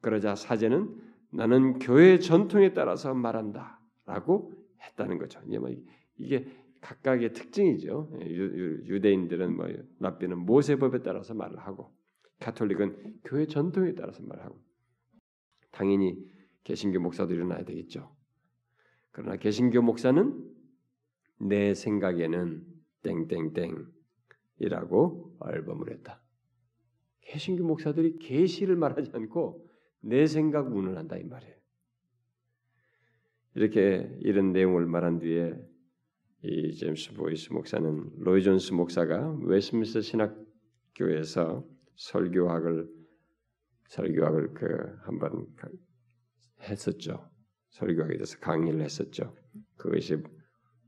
그러자 사제는 나는 교회 전통에 따라서 말한다라고 했다는 거죠. 뭐 이게 각각의 특징이죠. 예, 유대인들은 뭐 랍비는 모세법에 따라서 말을 하고 가톨릭은 교회 전통에 따라서 말을 하고 당연히 개신교 목사도 일어나야 되겠죠. 그러나 개신교 목사는 내 생각에는 땡땡땡이라고 얼버무 했다. 개신교 목사들이 계시를 말하지 않고 내 생각 운운한다 이 말이에요. 이렇게 이런 내용을 말한 뒤에 이 제임스 보이스 목사는 로이 존스 목사가 웨스트민스터 신학교에서 설교학을 설교학을 그 한번 했었죠. 설교학에 대해서 강의를 했었죠. 그것이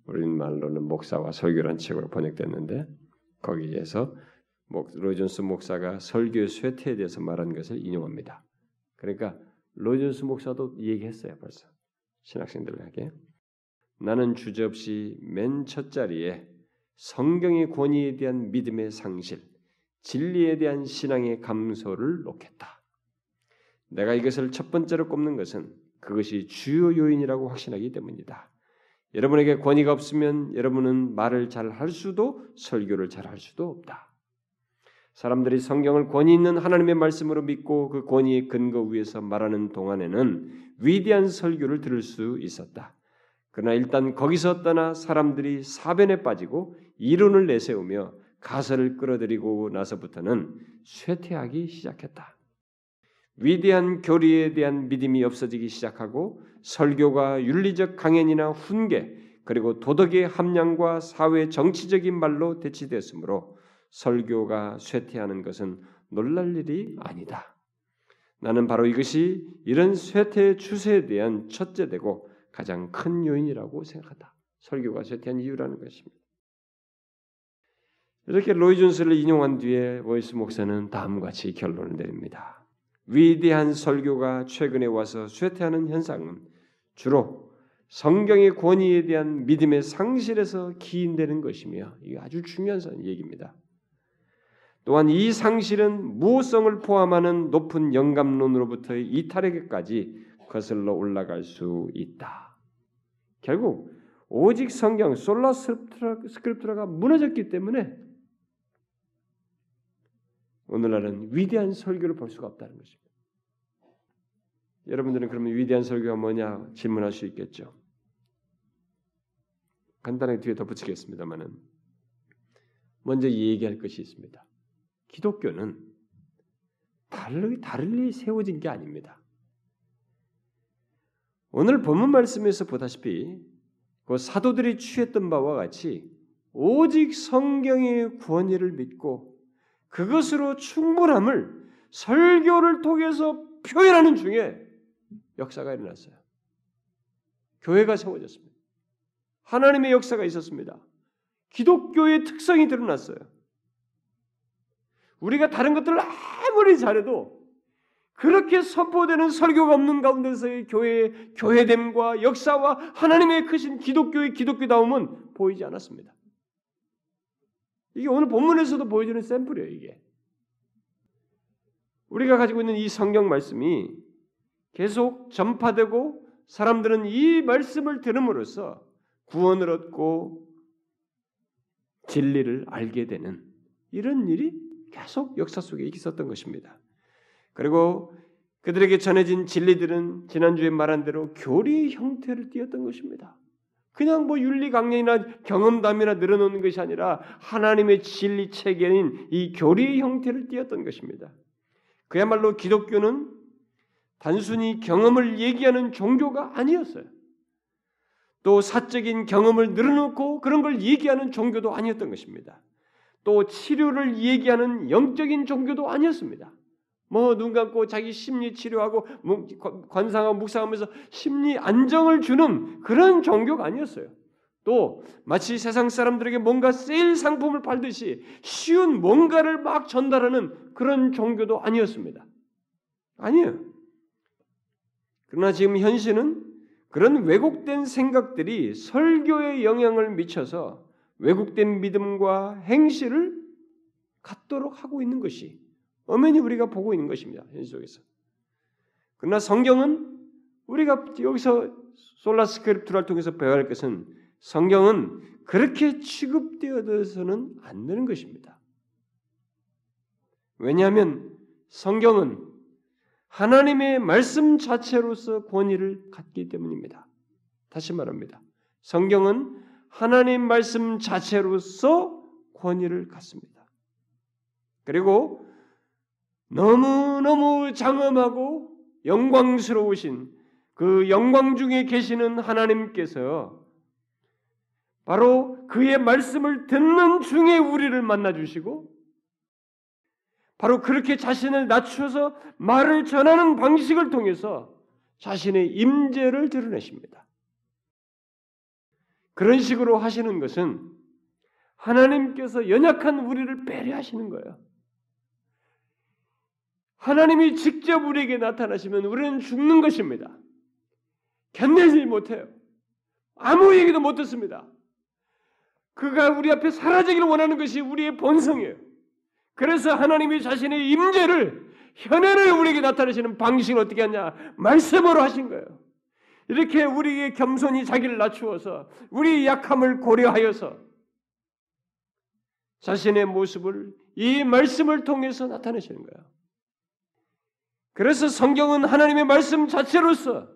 우린 말로는 목사와 설교란 책으로 번역됐는데 거기에서 로이 존스 목사가 설교 쇠퇴에 대해서 말한 것을 인용합니다. 그러니까 로이존스 목사도 얘기했어요 벌써 신학생들에게 나는 주저없이 맨 첫 자리에 성경의 권위에 대한 믿음의 상실, 진리에 대한 신앙의 감소를 놓겠다. 내가 이것을 첫 번째로 꼽는 것은 그것이 주요 요인이라고 확신하기 때문이다. 여러분에게 권위가 없으면 여러분은 말을 잘 할 수도 설교를 잘 할 수도 없다. 사람들이 성경을 권위 있는 하나님의 말씀으로 믿고 그 권위의 근거 위에서 말하는 동안에는 위대한 설교를 들을 수 있었다. 그러나 일단 거기서 떠나 사람들이 사변에 빠지고 이론을 내세우며 가설을 끌어들이고 나서부터는 쇠퇴하기 시작했다. 위대한 교리에 대한 믿음이 없어지기 시작하고 설교가 윤리적 강연이나 훈계 그리고 도덕의 함량과 사회 정치적인 말로 대치되었으므로 설교가 쇠퇴하는 것은 놀랄 일이 아니다. 나는 바로 이것이 이런 쇠퇴 추세에 대한 첫째되고 가장 큰 요인이라고 생각한다. 설교가 쇠퇴한 이유라는 것입니다. 이렇게 로이 존스를 인용한 뒤에 보이스 목사는 다음과 같이 결론을 내립니다. 위대한 설교가 최근에 와서 쇠퇴하는 현상은 주로 성경의 권위에 대한 믿음의 상실에서 기인되는 것이며 이게 아주 중요한 얘기입니다. 또한 이 상실은 무오성을 포함하는 높은 영감론으로부터의 이탈에게까지 거슬러 올라갈 수 있다. 결국 오직 성경 솔라 스크립트라가 무너졌기 때문에 오늘날은 위대한 설교를 볼 수가 없다는 것입니다. 여러분들은 그러면 위대한 설교가 뭐냐 질문할 수 있겠죠. 간단하게 뒤에 덧붙이겠습니다만은 먼저 얘기할 것이 있습니다. 기독교는 달리 달리 세워진 게 아닙니다. 오늘 본문 말씀에서 보다시피 그 사도들이 취했던 바와 같이 오직 성경의 권위를 믿고 그것으로 충분함을 설교를 통해서 표현하는 중에 역사가 일어났어요. 교회가 세워졌습니다. 하나님의 역사가 있었습니다. 기독교의 특성이 드러났어요. 우리가 다른 것들을 아무리 잘해도 그렇게 선포되는 설교가 없는 가운데서의 교회의 교회됨과 역사와 하나님의 크신 기독교의 기독교다움은 보이지 않았습니다. 이게 오늘 본문에서도 보여주는 샘플이에요, 이게. 우리가 가지고 있는 이 성경 말씀이 계속 전파되고 사람들은 이 말씀을 들음으로써 구원을 얻고 진리를 알게 되는 이런 일이 계속 역사 속에 있었던 것입니다. 그리고 그들에게 전해진 진리들은 지난주에 말한 대로 교리 형태를 띠었던 것입니다. 그냥 뭐 윤리 강령이나 경험담이나 늘어놓는 것이 아니라 하나님의 진리 체계인 이 교리 형태를 띠었던 것입니다. 그야말로 기독교는 단순히 경험을 얘기하는 종교가 아니었어요. 또 사적인 경험을 늘어놓고 그런 걸 얘기하는 종교도 아니었던 것입니다. 또 치료를 얘기하는 영적인 종교도 아니었습니다. 뭐 눈 감고 자기 심리 치료하고 관상하고 묵상하면서 심리 안정을 주는 그런 종교가 아니었어요. 또 마치 세상 사람들에게 뭔가 세일 상품을 팔듯이 쉬운 뭔가를 막 전달하는 그런 종교도 아니었습니다. 아니에요. 그러나 지금 현실은 그런 왜곡된 생각들이 설교에 영향을 미쳐서 왜곡된 믿음과 행실을 갖도록 하고 있는 것이 엄연히 우리가 보고 있는 것입니다. 현실 속에서. 그러나 성경은 우리가 여기서 솔라스크립트를 통해서 배워야 할 것은 성경은 그렇게 취급되어서는 안 되는 것입니다. 왜냐하면 성경은 하나님의 말씀 자체로서 권위를 갖기 때문입니다. 다시 말합니다. 성경은 하나님 말씀 자체로서 권위를 갖습니다. 그리고 너무너무 장엄하고 영광스러우신 그 영광 중에 계시는 하나님께서 바로 그의 말씀을 듣는 중에 우리를 만나 주시고 바로 그렇게 자신을 낮춰서 말을 전하는 방식을 통해서 자신의 임재를 드러내십니다. 그런 식으로 하시는 것은 하나님께서 연약한 우리를 배려하시는 거예요. 하나님이 직접 우리에게 나타나시면 우리는 죽는 것입니다. 견내지 못해요. 아무 얘기도 못 듣습니다. 그가 우리 앞에 사라지기를 원하는 것이 우리의 본성이에요. 그래서 하나님이 자신의 임재를 현현을 우리에게 나타내시는 방식을 어떻게 하냐? 말씀으로 하신 거예요. 이렇게 우리의 겸손히 자기를 낮추어서 우리의 약함을 고려하여서 자신의 모습을 이 말씀을 통해서 나타내시는 거예요. 그래서 성경은 하나님의 말씀 자체로서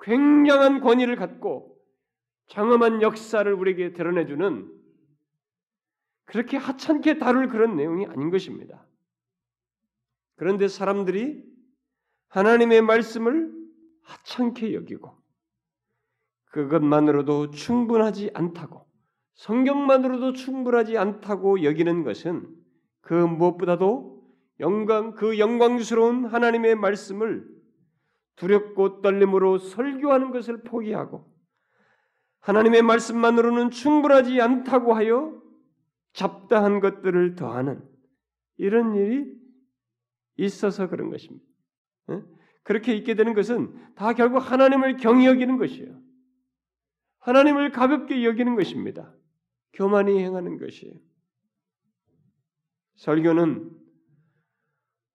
굉장한 권위를 갖고 장엄한 역사를 우리에게 드러내주는 그렇게 하찮게 다룰 그런 내용이 아닌 것입니다. 그런데 사람들이 하나님의 말씀을 하찮게 여기고 그것만으로도 충분하지 않다고 성경만으로도 충분하지 않다고 여기는 것은 그 무엇보다도 영광 그 영광스러운 하나님의 말씀을 두렵고 떨림으로 설교하는 것을 포기하고 하나님의 말씀만으로는 충분하지 않다고 하여 잡다한 것들을 더하는 이런 일이 있어서 그런 것입니다. 그렇게 있게 되는 것은 다 결국 하나님을 경히 여기는 것이에요. 하나님을 가볍게 여기는 것입니다. 교만이 행하는 것이에요. 설교는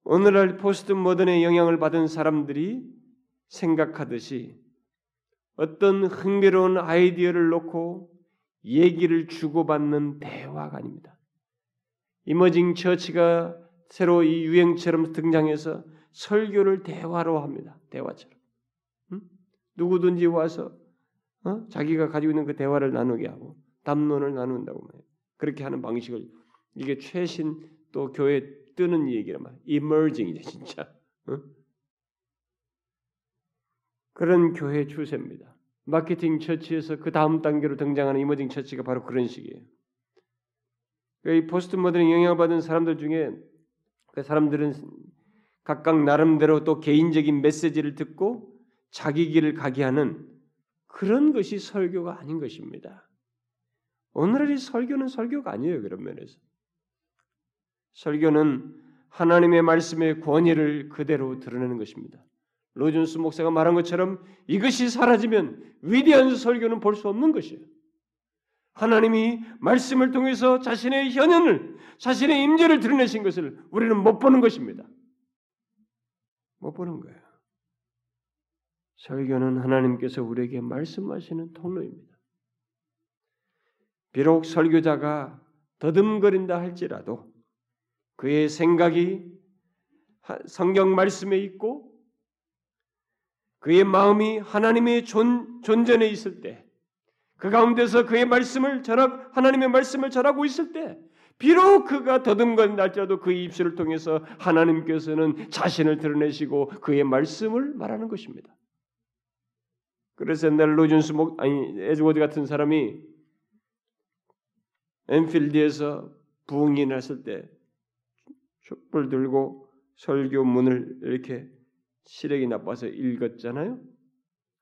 오늘날 포스트 모던의 영향을 받은 사람들이 생각하듯이 어떤 흥미로운 아이디어를 놓고 얘기를 주고받는 대화가 아닙니다. 이머징 처치가 새로 이 유행처럼 등장해서 설교를 대화로 합니다. 대화처럼. 응? 누구든지 와서 어? 자기가 가지고 있는 그 대화를 나누게 하고 담론을 나눈다고 말해요. 그렇게 하는 방식을 이게 최신 또 교회 뜨는 얘기란 말이에요. emerging이죠, 진짜. 어? 그런 교회 추세입니다. 마케팅 church에서 그 다음 단계로 등장하는 이머징 처치가 바로 그런 식이에요. 이 포스트 모던에 영향을 받은 사람들 중에 그 사람들은 각각 나름대로 또 개인적인 메시지를 듣고 자기 길을 가게 하는 그런 것이 설교가 아닌 것입니다. 오늘의 설교는 설교가 아니에요. 그런 면에서. 설교는 하나님의 말씀의 권위를 그대로 드러내는 것입니다. 로준스 목사가 말한 것처럼 이것이 사라지면 위대한 설교는 볼 수 없는 것이에요. 하나님이 말씀을 통해서 자신의 현현을, 자신의 임재를 드러내신 것을 우리는 못 보는 것입니다. 못 보는 거예요. 설교는 하나님께서 우리에게 말씀하시는 통로입니다. 비록 설교자가 더듬거린다 할지라도 그의 생각이 성경 말씀에 있고 그의 마음이 하나님의 존, 존전에 있을 때, 그 가운데서 그의 말씀을 전하, 하나님의 말씀을 전하고 있을 때, 비록 그가 더듬거릴지라도 그 입술을 통해서 하나님께서는 자신을 드러내시고 그의 말씀을 말하는 것입니다. 그래서 옛날 로이 존스 목 아니 에드워즈 같은 사람이 엔필드에서 부흥이 났을 때 촛불 들고 설교문을 이렇게 시력이 나빠서 읽었잖아요.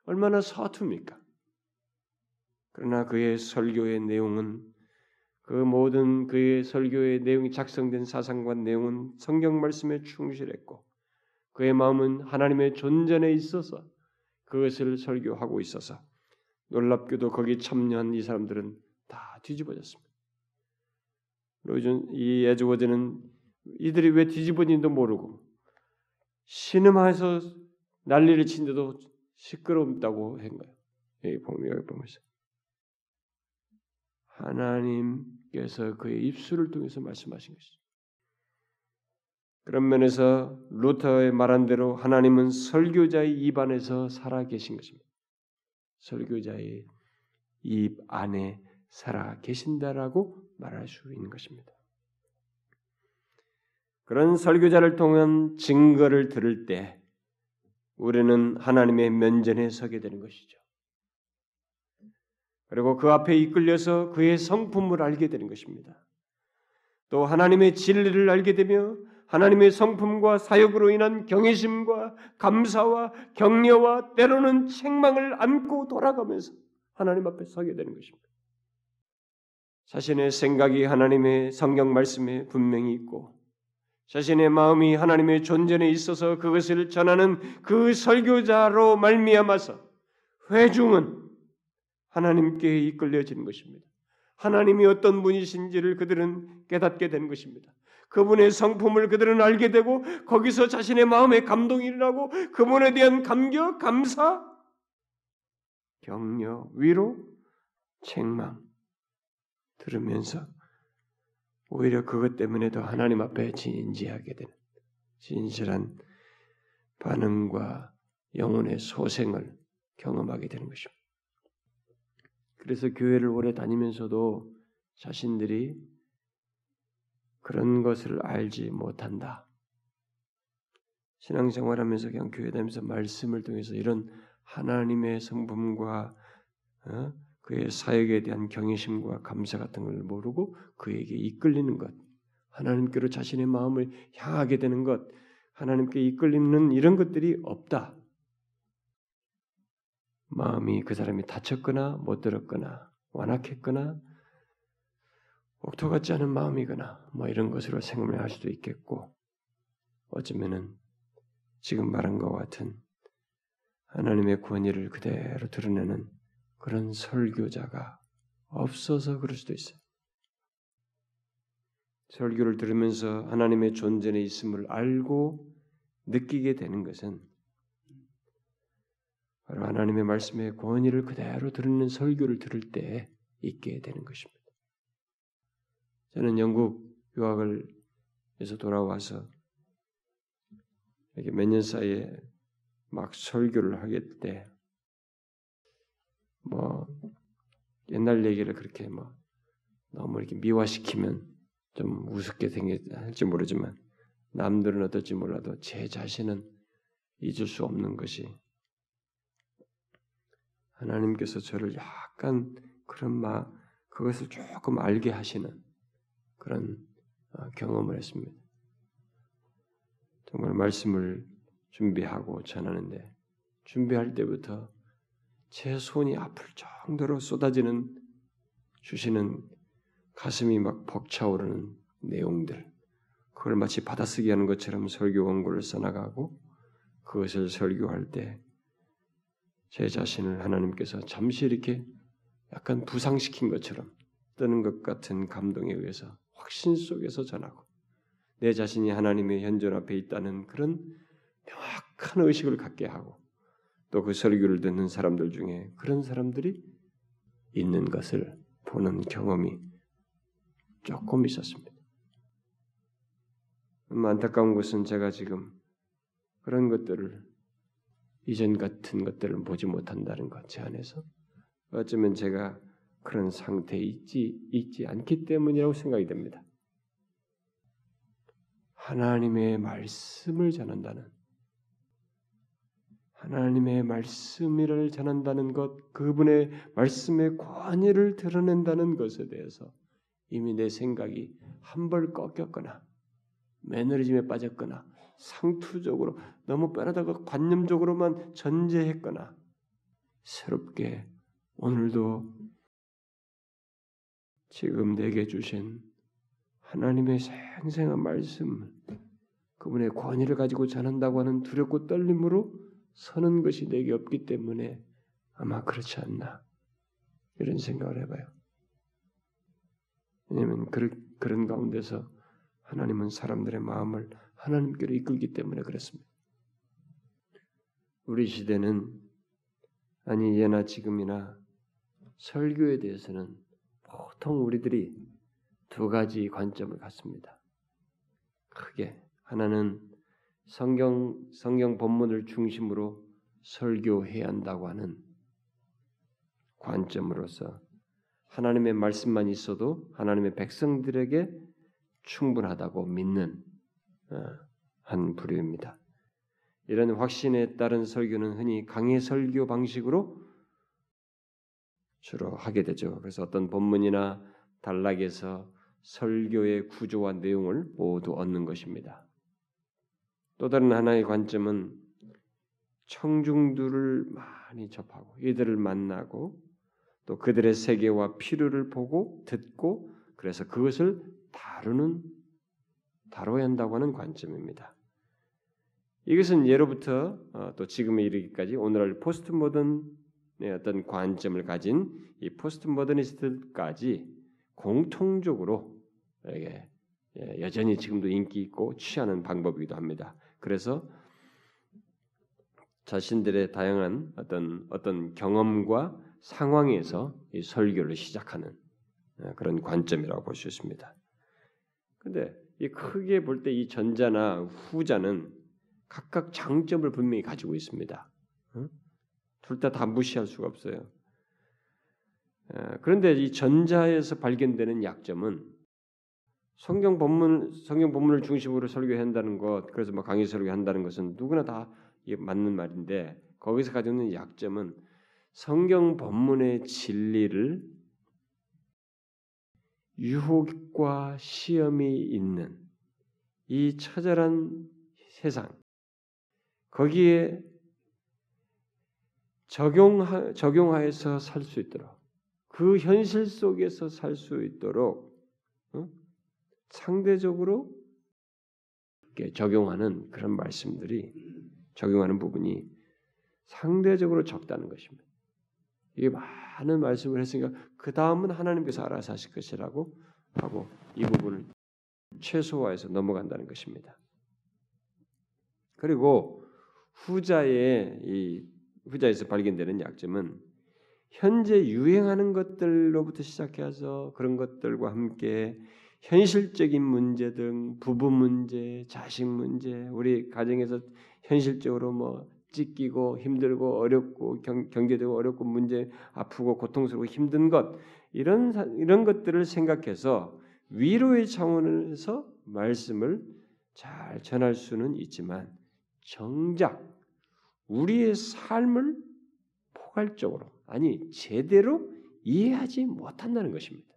얼마나 서툽니까? 그러나 그의 설교의 내용은 그 모든 그의 설교의 내용이 작성된 사상과 내용은 성경 말씀에 충실했고 그의 마음은 하나님의 존전에 있어서 그것을 설교하고 있어서 놀랍게도 거기 참여한 이 사람들은 다 뒤집어졌습니다. 로준 이 에즈워드는 이들이 왜 뒤집어진지도 모르고 신음하에서 난리를 친데도 시끄럽다고 한 거예요. 보면 여기 보면서 하나님께서 그의 입술을 통해서 말씀하신 것이죠. 그런 면에서 루터의 말한 대로 하나님은 설교자의 입 안에서 살아 계신 것입니다. 설교자의 입 안에 살아 계신다라고 말할 수 있는 것입니다. 그런 설교자를 통한 증거를 들을 때 우리는 하나님의 면전에 서게 되는 것이죠. 그리고 그 앞에 이끌려서 그의 성품을 알게 되는 것입니다. 또 하나님의 진리를 알게 되며 하나님의 성품과 사역으로 인한 경외심과 감사와 격려와 때로는 책망을 안고 돌아가면서 하나님 앞에 서게 되는 것입니다. 자신의 생각이 하나님의 성경 말씀에 분명히 있고 자신의 마음이 하나님의 존재에 있어서 그것을 전하는 그 설교자로 말미암아서 회중은 하나님께 이끌려지는 것입니다. 하나님이 어떤 분이신지를 그들은 깨닫게 되는 것입니다. 그분의 성품을 그들은 알게 되고 거기서 자신의 마음에 감동이 일어나고 그분에 대한 감격, 감사, 격려, 위로, 책망 들으면서 오히려 그것 때문에도 하나님 앞에 진지하게 되는 진실한 반응과 영혼의 소생을 경험하게 되는 것입니다. 그래서 교회를 오래 다니면서도 자신들이 그런 것을 알지 못한다. 신앙생활하면서 그냥 교회 다니면서 말씀을 통해서 이런 하나님의 성품과 어? 그의 사역에 대한 경외심과 감사 같은 걸 모르고 그에게 이끌리는 것, 하나님께로 자신의 마음을 향하게 되는 것, 하나님께 이끌리는 이런 것들이 없다. 마음이 그 사람이 다쳤거나 못 들었거나 완악했거나 옥토 같지 않은 마음이거나 뭐 이런 것으로 생각을 할 수도 있겠고 어쩌면은 지금 말한 것 같은 하나님의 권위를 그대로 드러내는 그런 설교자가 없어서 그럴 수도 있어요. 설교를 들으면서 하나님의 존재에 있음을 알고 느끼게 되는 것은 바로 하나님의 말씀의 권위를 그대로 들는 설교를 들을 때 있게 되는 것입니다. 저는 영국 유학을 해서 돌아와서 이렇게 몇 년 사이에 막 설교를 하게 때, 뭐 옛날 얘기를 그렇게 뭐 너무 이렇게 미화시키면 좀 우습게 생길지 모르지만 남들은 어떨지 몰라도 제 자신은 잊을 수 없는 것이 하나님께서 저를 약간 그런 마 그것을 조금 알게 하시는 그런 어, 경험을 했습니다. 정말 말씀을 준비하고 전하는데 준비할 때부터 제 손이 아플 정도로 쏟아지는 주시는 가슴이 막 벅차오르는 내용들 그걸 마치 받아쓰기 하는 것처럼 설교 원고를 써나가고 그것을 설교할 때 제 자신을 하나님께서 잠시 이렇게 약간 부상시킨 것처럼 뜨는 것 같은 감동에 의해서 확신 속에서 전하고 내 자신이 하나님의 현존 앞에 있다는 그런 명확한 의식을 갖게 하고 또 그 설교를 듣는 사람들 중에 그런 사람들이 있는 것을 보는 경험이 조금 있었습니다. 음, 안타까운 것은 제가 지금 그런 것들을 이전 같은 것들을 보지 못한다는 것, 제 안에서 어쩌면 제가 그런 상태에 있지 있지 않기 때문이라고 생각이 됩니다. 하나님의 말씀을 전한다는 하나님의 말씀을 전한다는 것, 그분의 말씀의 권위를 드러낸다는 것에 대해서 이미 내 생각이 한 벌 꺾였거나 매너리즘에 빠졌거나 상투적으로 너무 빼라다가 관념적으로만 전제했거나 새롭게 오늘도 지금 내게 주신 하나님의 생생한 말씀, 그분의 권위를 가지고 전한다고 하는 두렵고 떨림으로 서는 것이 내게 없기 때문에 아마 그렇지 않나 이런 생각을 해봐요. 왜냐하면 그런 가운데서 하나님은 사람들의 마음을 하나님께로 이끌기 때문에 그렇습니다. 우리 시대는 아니 예나 지금이나 설교에 대해서는 보통 우리들이 두 가지 관점을 갖습니다. 크게 하나는 성경 성경 본문을 중심으로 설교해야 한다고 하는 관점으로서 하나님의 말씀만 있어도 하나님의 백성들에게 충분하다고 믿는 어, 한 부류입니다. 이런 확신에 따른 설교는 흔히 강의 설교 방식으로 주로 하게 되죠. 그래서 어떤 본문이나 단락에서 설교의 구조와 내용을 모두 얻는 것입니다. 또 다른 하나의 관점은 청중들을 많이 접하고 이들을 만나고 또 그들의 세계와 필요를 보고 듣고 그래서 그것을 다루는 다뤄야 한다고 하는 관점입니다. 이것은 예로부터 어, 또 지금에 이르기까지 오늘날 포스트 모던의 어떤 관점을 가진 이 포스트 모더니스트까지 공통적으로 예, 여전히 지금도 인기 있고 취하는 방법이기도 합니다. 그래서 자신들의 다양한 어떤 어떤 경험과 상황에서 이 설교를 시작하는 예, 그런 관점이라고 볼 수 있습니다. 근데 이 크게 볼 때 이 전자나 후자는 각각 장점을 분명히 가지고 있습니다. 둘 다 다 무시할 수가 없어요. 예, 그런데 이 전자에서 발견되는 약점은 성경 본문 성경 본문을 중심으로 설교한다는 것, 그래서 뭐 강의 설교한다는 것은 누구나 다 맞는 말인데 거기서 가지고 있는 약점은 성경 본문의 진리를 유혹과 시험이 있는 이 처절한 세상 거기에 적용하, 적용하여서 살 수 있도록 그 현실 속에서 살 수 있도록 어? 상대적으로 적용하는 그런 말씀들이 적용하는 부분이 상대적으로 적다는 것입니다. 이게 많은 말씀을 했으니까 그 다음은 하나님께서 알아서 하실 것이라고 하고 이 부분을 최소화해서 넘어간다는 것입니다. 그리고 후자의 이 후자에서 발견되는 약점은 현재 유행하는 것들로부터 시작해서 그런 것들과 함께 현실적인 문제 등 부부 문제, 자식 문제, 우리 가정에서 현실적으로 뭐 찢기고 힘들고 어렵고 경, 경제적으로 어렵고 문제 아프고 고통스럽고 힘든 것 이런 이런 것들을 생각해서 위로의 차원에서 말씀을 잘 전할 수는 있지만 정작 우리의 삶을 포괄적으로 아니 제대로 이해하지 못한다는 것입니다.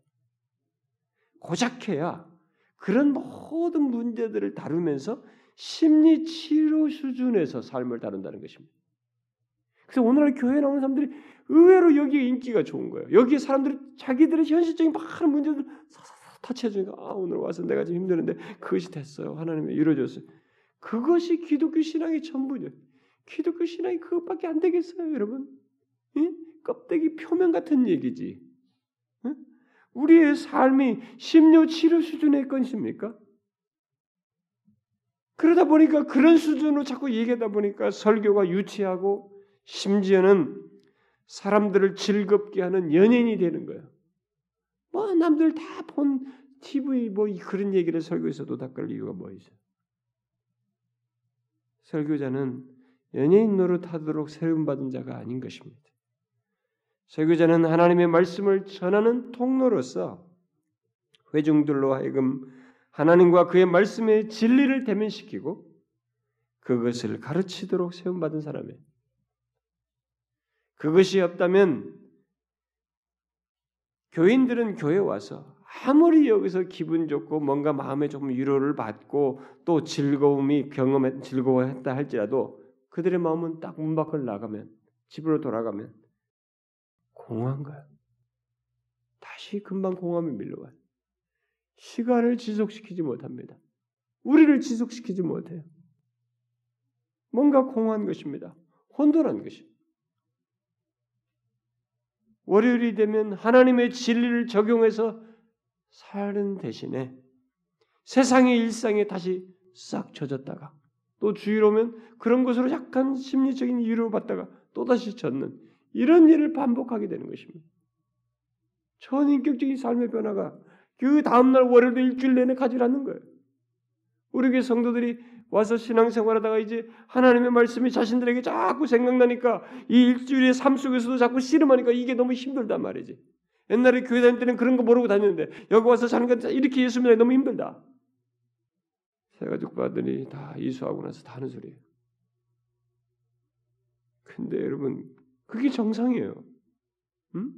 고작해야 그런 모든 문제들을 다루면서 심리 치료 수준에서 삶을 다룬다는 것입니다. 그래서 오늘날 교회 나오는 사람들이 의외로 여기에 인기가 좋은 거예요. 여기에 사람들이 자기들의 현실적인 많은 문제들 터치해주니까 아 오늘 와서 내가 좀 힘드는데 그것이 됐어요. 하나님이 이루어졌어요. 그것이 기독교 신앙의 전부죠. 기독교 신앙이 그것밖에 안 되겠어요, 여러분? 예? 껍데기 표면 같은 얘기지. 예? 우리의 삶이 심려 치료 수준의 것입니까? 그러다 보니까 그런 수준으로 자꾸 얘기하다 보니까 설교가 유치하고 심지어는 사람들을 즐겁게 하는 연예인이 되는 거예요. 뭐 남들 다 본 TV 뭐 그런 얘기를 설교에서 도 닦을 이유가 뭐 있어요? 설교자는 연예인 노릇하도록 세움받은 자가 아닌 것입니다. 설교자는 하나님의 말씀을 전하는 통로로서 회중들로 하여금 하나님과 그의 말씀의 진리를 대면시키고 그것을 가르치도록 세움받은 사람이에요. 그것이 없다면 교인들은 교회 와서 아무리 여기서 기분 좋고 뭔가 마음에 조금 위로를 받고 또 즐거움이 경험했 즐거워했다 할지라도 그들의 마음은 딱 문 밖을 나가면 집으로 돌아가면 공허한 거야. 다시 금방 공허함이 밀려와요. 시간을 지속시키지 못합니다. 우리를 지속시키지 못해요. 뭔가 공허한 것입니다. 혼돈한 것이. 월요일이 되면 하나님의 진리를 적용해서 사는 대신에 세상의 일상에 다시 싹 젖었다가 또 주일 오면 그런 것으로 약간 심리적인 위로를 받다가 또다시 젖는 이런 일을 반복하게 되는 것입니다. 전인격적인 삶의 변화가 그 다음날 월요일 일주일 내내 가지 않는 거예요. 우리 교회 성도들이 와서 신앙생활하다가 이제 하나님의 말씀이 자신들에게 자꾸 생각나니까 이 일주일의 삶 속에서도 자꾸 씨름하니까 이게 너무 힘들단 말이지. 옛날에 교회 다닐 때는 그런 거 모르고 다녔는데 여기 와서 사는 건 이렇게 예수 믿는 너무 힘들다. 세가족 아들이 다 이수하고 나서 다 하는 소리예요. 근데 여러분 그게 정상이에요. 음?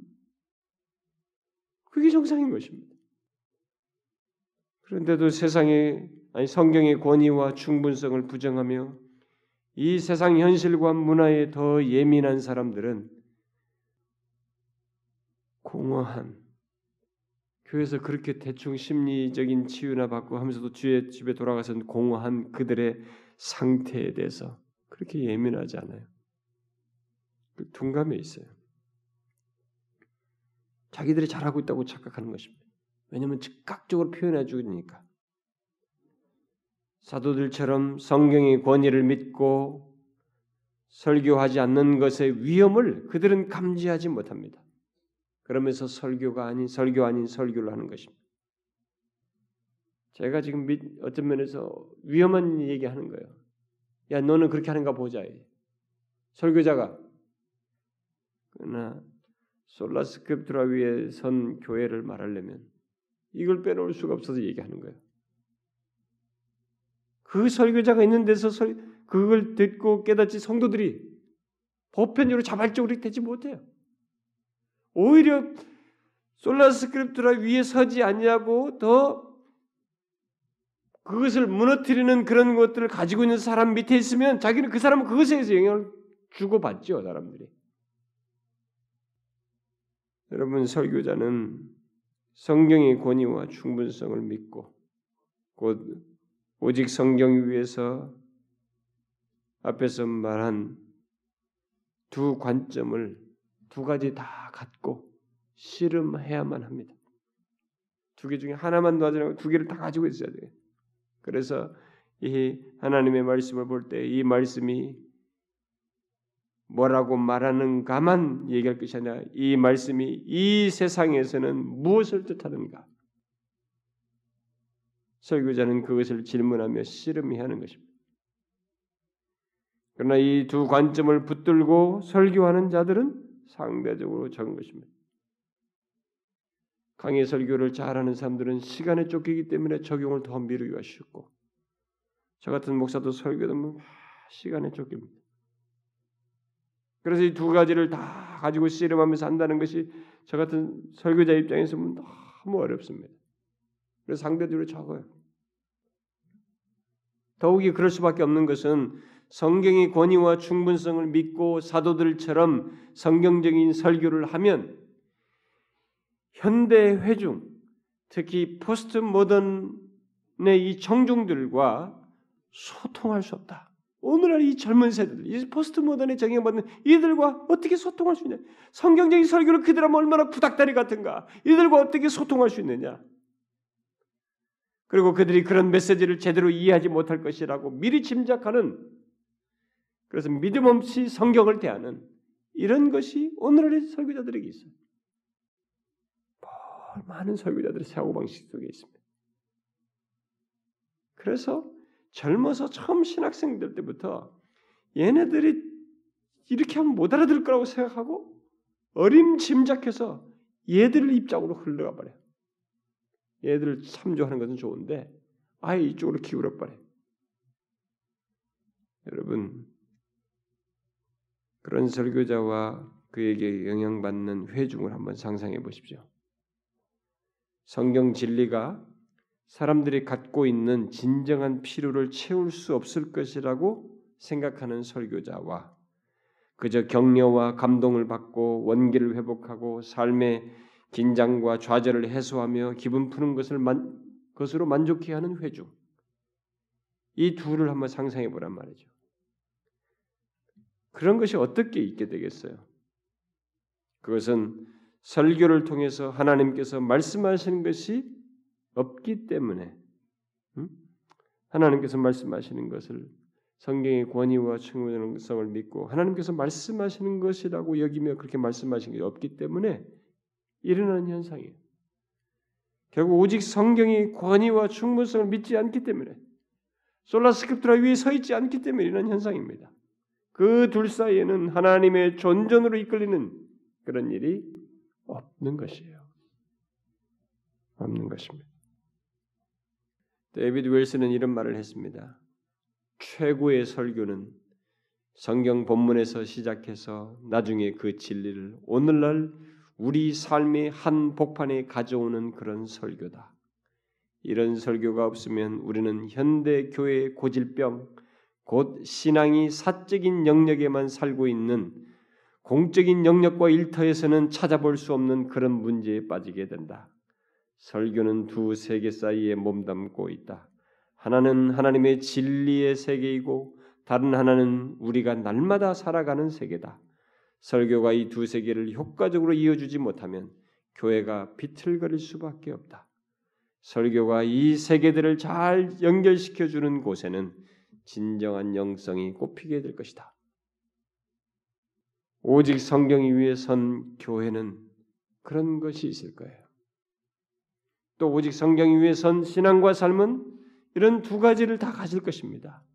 그게 정상인 것입니다. 그런데도 세상의 아니 성경의 권위와 충분성을 부정하며 이 세상 현실과 문화에 더 예민한 사람들은 공허한 교회에서 그렇게 대충 심리적인 치유나 받고 하면서도 주의 집에 돌아가서는 공허한 그들의 상태에 대해서 그렇게 예민하지 않아요. 그 둔감해 있어요. 자기들이 잘하고 있다고 착각하는 것입니다. 왜냐하면 즉각적으로 표현해 주니까. 사도들처럼 성경의 권위를 믿고 설교하지 않는 것의 위험을 그들은 감지하지 못합니다. 그러면서 설교가 아닌 설교 아닌 설교를 하는 것입니다. 제가 지금 어떤 면에서 위험한 얘기하는 거예요. 야 너는 그렇게 하는가 보자. 설교자가 그러나 솔라스크립트라 위에 선 교회를 말하려면 이걸 빼놓을 수가 없어서 얘기하는 거예요. 그 설교자가 있는 데서 설, 그걸 듣고 깨닫지 성도들이 보편적으로 자발적으로 되지 못해요. 오히려 솔라스크립트라 위에 서지 않냐고 더 그것을 무너뜨리는 그런 것들을 가지고 있는 사람 밑에 있으면 자기는 그 사람은 그것에 서 영향을 주고받죠 사람들이. 여러분 설교자는 성경의 권위와 충분성을 믿고 곧 오직 성경 위에서 앞에서 말한 두 관점을 두 가지 다 갖고 씨름해야만 합니다. 두 개 중에 하나만 놔주고 두 개를 다 가지고 있어야 돼요. 그래서 이 하나님의 말씀을 볼 때 이 말씀이 뭐라고 말하는가만 얘기할 것이 아니라 이 말씀이 이 세상에서는 무엇을 뜻하는가? 설교자는 그것을 질문하며 씨름해야 하는 것입니다. 그러나 이 두 관점을 붙들고 설교하는 자들은 상대적으로 적은 것입니다. 강의 설교를 잘하는 사람들은 시간에 쫓기기 때문에 적용을 더 미루기가 쉽고 저 같은 목사도 설교하면 시간에 쫓깁니다. 그래서 이 두 가지를 다 가지고 씨름하면서 한다는 것이 저 같은 설교자 입장에서는 너무 어렵습니다. 그래서 상대적으로 적어요. 더욱이 그럴 수밖에 없는 것은 성경의 권위와 충분성을 믿고 사도들처럼 성경적인 설교를 하면 현대 회중, 특히 포스트 모던의 이 청중들과 소통할 수 없다. 오늘날 이 젊은 세대들, 이 포스트 모던에 영향받는 이들과 어떻게 소통할 수 있냐? 성경적인 설교를 그들 하면 얼마나 구닥다리 같은가? 이들과 어떻게 소통할 수 있느냐? 그리고 그들이 그런 메시지를 제대로 이해하지 못할 것이라고 미리 짐작하는 그래서 믿음 없이 성경을 대하는 이런 것이 오늘의 설교자들에게 있어요. 많은 설교자들의 사고방식 속에 있습니다. 그래서 젊어서 처음 신학생들 때부터 얘네들이 이렇게 하면 못 알아들 거라고 생각하고 어림짐작해서 얘들을 입장으로 흘러가 버려요. 얘들을 참조하는 것은 좋은데 아예 이쪽으로 기울어 버려. 여러분 그런 설교자와 그에게 영향받는 회중을 한번 상상해 보십시오. 성경 진리가 사람들이 갖고 있는 진정한 필요를 채울 수 없을 것이라고 생각하는 설교자와 그저 격려와 감동을 받고 원기를 회복하고 삶의 긴장과 좌절을 해소하며 기분 푸는 것을 만, 것으로 만족해 하는 회중. 이 둘을 한번 상상해 보란 말이죠. 그런 것이 어떻게 있게 되겠어요? 그것은 설교를 통해서 하나님께서 말씀하시는 것이 없기 때문에 음? 하나님께서 말씀하시는 것을 성경의 권위와 충분성을 믿고 하나님께서 말씀하시는 것이라고 여기며 그렇게 말씀하신 게 없기 때문에 일어나는 현상이에요. 결국 오직 성경의 권위와 충분성을 믿지 않기 때문에 솔라스크립트라 위에 서 있지 않기 때문에 일어나는 현상입니다. 그 둘 사이에는 하나님의 존전으로 이끌리는 그런 일이 없는 것이에요. 없는 것입니다. 데이비드 윌슨은 이런 말을 했습니다. 최고의 설교는 성경 본문에서 시작해서 나중에 그 진리를 오늘날 우리 삶의 한 복판에 가져오는 그런 설교다. 이런 설교가 없으면 우리는 현대 교회의 고질병, 곧 신앙이 사적인 영역에만 살고 있는 공적인 영역과 일터에서는 찾아볼 수 없는 그런 문제에 빠지게 된다. 설교는 두 세계 사이에 몸담고 있다. 하나는 하나님의 진리의 세계이고 다른 하나는 우리가 날마다 살아가는 세계다. 설교가 이 두 세계를 효과적으로 이어주지 못하면 교회가 비틀거릴 수밖에 없다. 설교가 이 세계들을 잘 연결시켜 주는 곳에는 진정한 영성이 꼽히게 될 것이다. 오직 성경 위에 선 교회는 그런 것이 있을 거예요. 또 오직 성경 위에 선 신앙과 삶은 이런 두 가지를 다 가질 것입니다.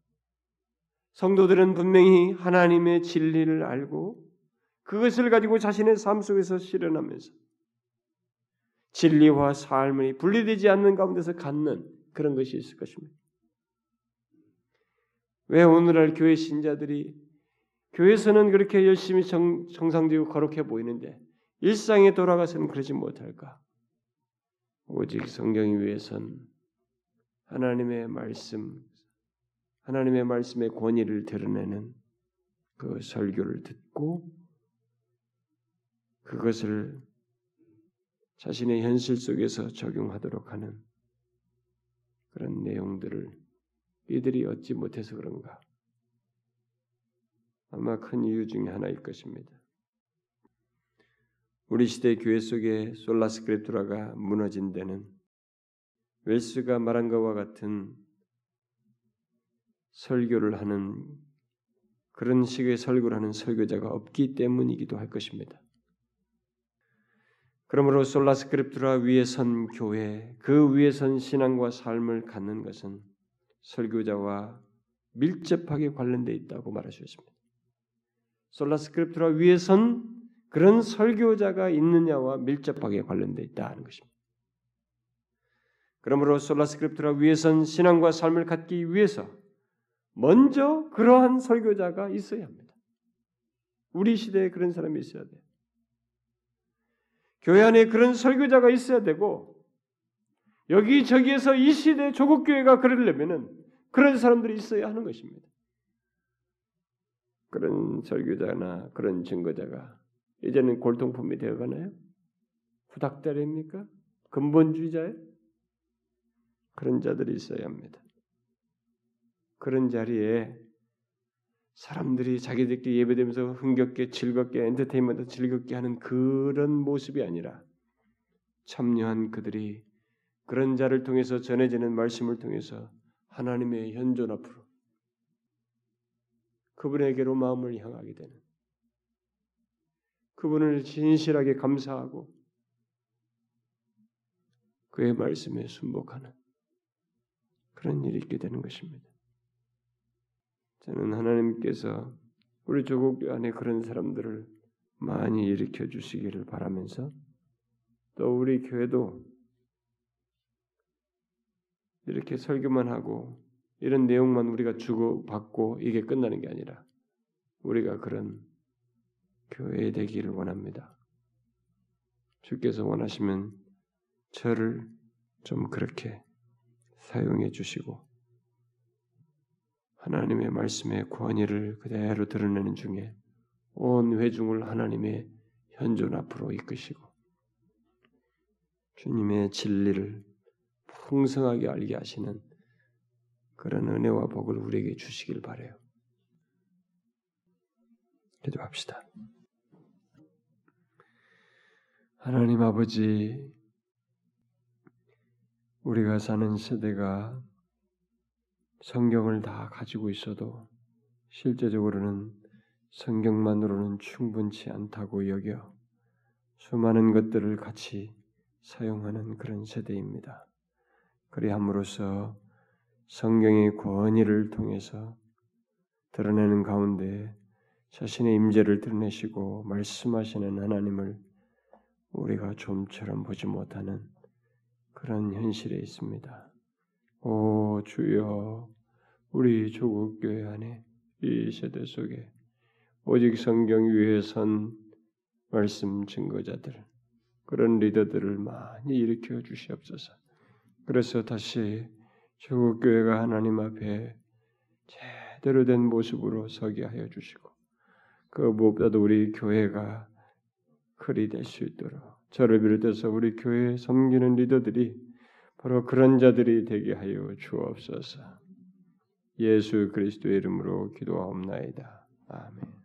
성도들은 분명히 하나님의 진리를 알고 그것을 가지고 자신의 삶 속에서 실현하면서 진리와 삶이 분리되지 않는 가운데서 갖는 그런 것이 있을 것입니다. 왜 오늘날 교회 신자들이 교회에서는 그렇게 열심히 정, 정상적이고 거룩해 보이는데 일상에 돌아가서는 그러지 못할까? 오직 성경 위에선 하나님의 말씀, 하나님의 말씀의 권위를 드러내는 그 설교를 듣고 그것을 자신의 현실 속에서 적용하도록 하는 그런 내용들을 이들이 얻지 못해서 그런가? 아마 큰 이유 중에 하나일 것입니다. 우리 시대 교회 속에 솔라스크립투라가 무너진 데는 웰스가 말한 것과 같은 설교를 하는 그런 식의 설교를 하는 설교자가 없기 때문이기도 할 것입니다. 그러므로 솔라스크립투라 위에 선 교회, 그 위에 선 신앙과 삶을 갖는 것은 설교자와 밀접하게 관련되어 있다고 말할 수 있습니다. 솔라스크립투라 위에 선 그런 설교자가 있느냐와 밀접하게 관련되어 있다는 것입니다. 그러므로 솔라스크립투라 위에 선 신앙과 삶을 갖기 위해서 먼저 그러한 설교자가 있어야 합니다. 우리 시대에 그런 사람이 있어야 돼요. 교회 안에 그런 설교자가 있어야 되고 여기저기에서 이 시대 조국 교회가 그러려면은 그런 사람들이 있어야 하는 것입니다. 그런 설교자나 그런 증거자가 이제는 골동품이 되어가나요? 후닥다리입니까? 근본주의자예요? 그런 자들이 있어야 합니다. 그런 자리에 사람들이 자기들끼리 예배되면서 흥겹게 즐겁게 엔터테인먼트 즐겁게 하는 그런 모습이 아니라 참여한 그들이 그런 자를 통해서 전해지는 말씀을 통해서 하나님의 현존 앞으로 그분에게로 마음을 향하게 되는 그분을 진실하게 감사하고 그의 말씀에 순복하는 그런 일이 있게 되는 것입니다. 저는 하나님께서 우리 조국 안에 그런 사람들을 많이 일으켜 주시기를 바라면서 또 우리 교회도 이렇게 설교만 하고 이런 내용만 우리가 주고 받고 이게 끝나는 게 아니라 우리가 그런 교회 되기를 원합니다. 주께서 원하시면 저를 좀 그렇게 사용해 주시고 하나님의 말씀의 권위를 그대로 드러내는 중에 온 회중을 하나님의 현존 앞으로 이끄시고 주님의 진리를 풍성하게 알게 하시는 그런 은혜와 복을 우리에게 주시길 바래요. 기도합시다. 하나님 아버지, 우리가 사는 세대가 성경을 다 가지고 있어도 실제적으로는 성경만으로는 충분치 않다고 여겨 수많은 것들을 같이 사용하는 그런 세대입니다. 그리함으로써 성경의 권위를 통해서 드러내는 가운데 자신의 임재를 드러내시고 말씀하시는 하나님을 우리가 좀처럼 보지 못하는 그런 현실에 있습니다. 오 주여 우리 조국 교회 안에 이 세대 속에 오직 성경 위에 선 말씀 증거자들 그런 리더들을 많이 일으켜 주시옵소서. 그래서 다시 조국 교회가 하나님 앞에 제대로 된 모습으로 서게 하여 주시고 그 무엇보다도 우리 교회가 클이 될수 있도록 저를 비롯해서 우리 교회 섬기는 리더들이 바로 그런 자들이 되게 하여 주옵소서. 예수 그리스도의 이름으로 기도하옵나이다. 아멘.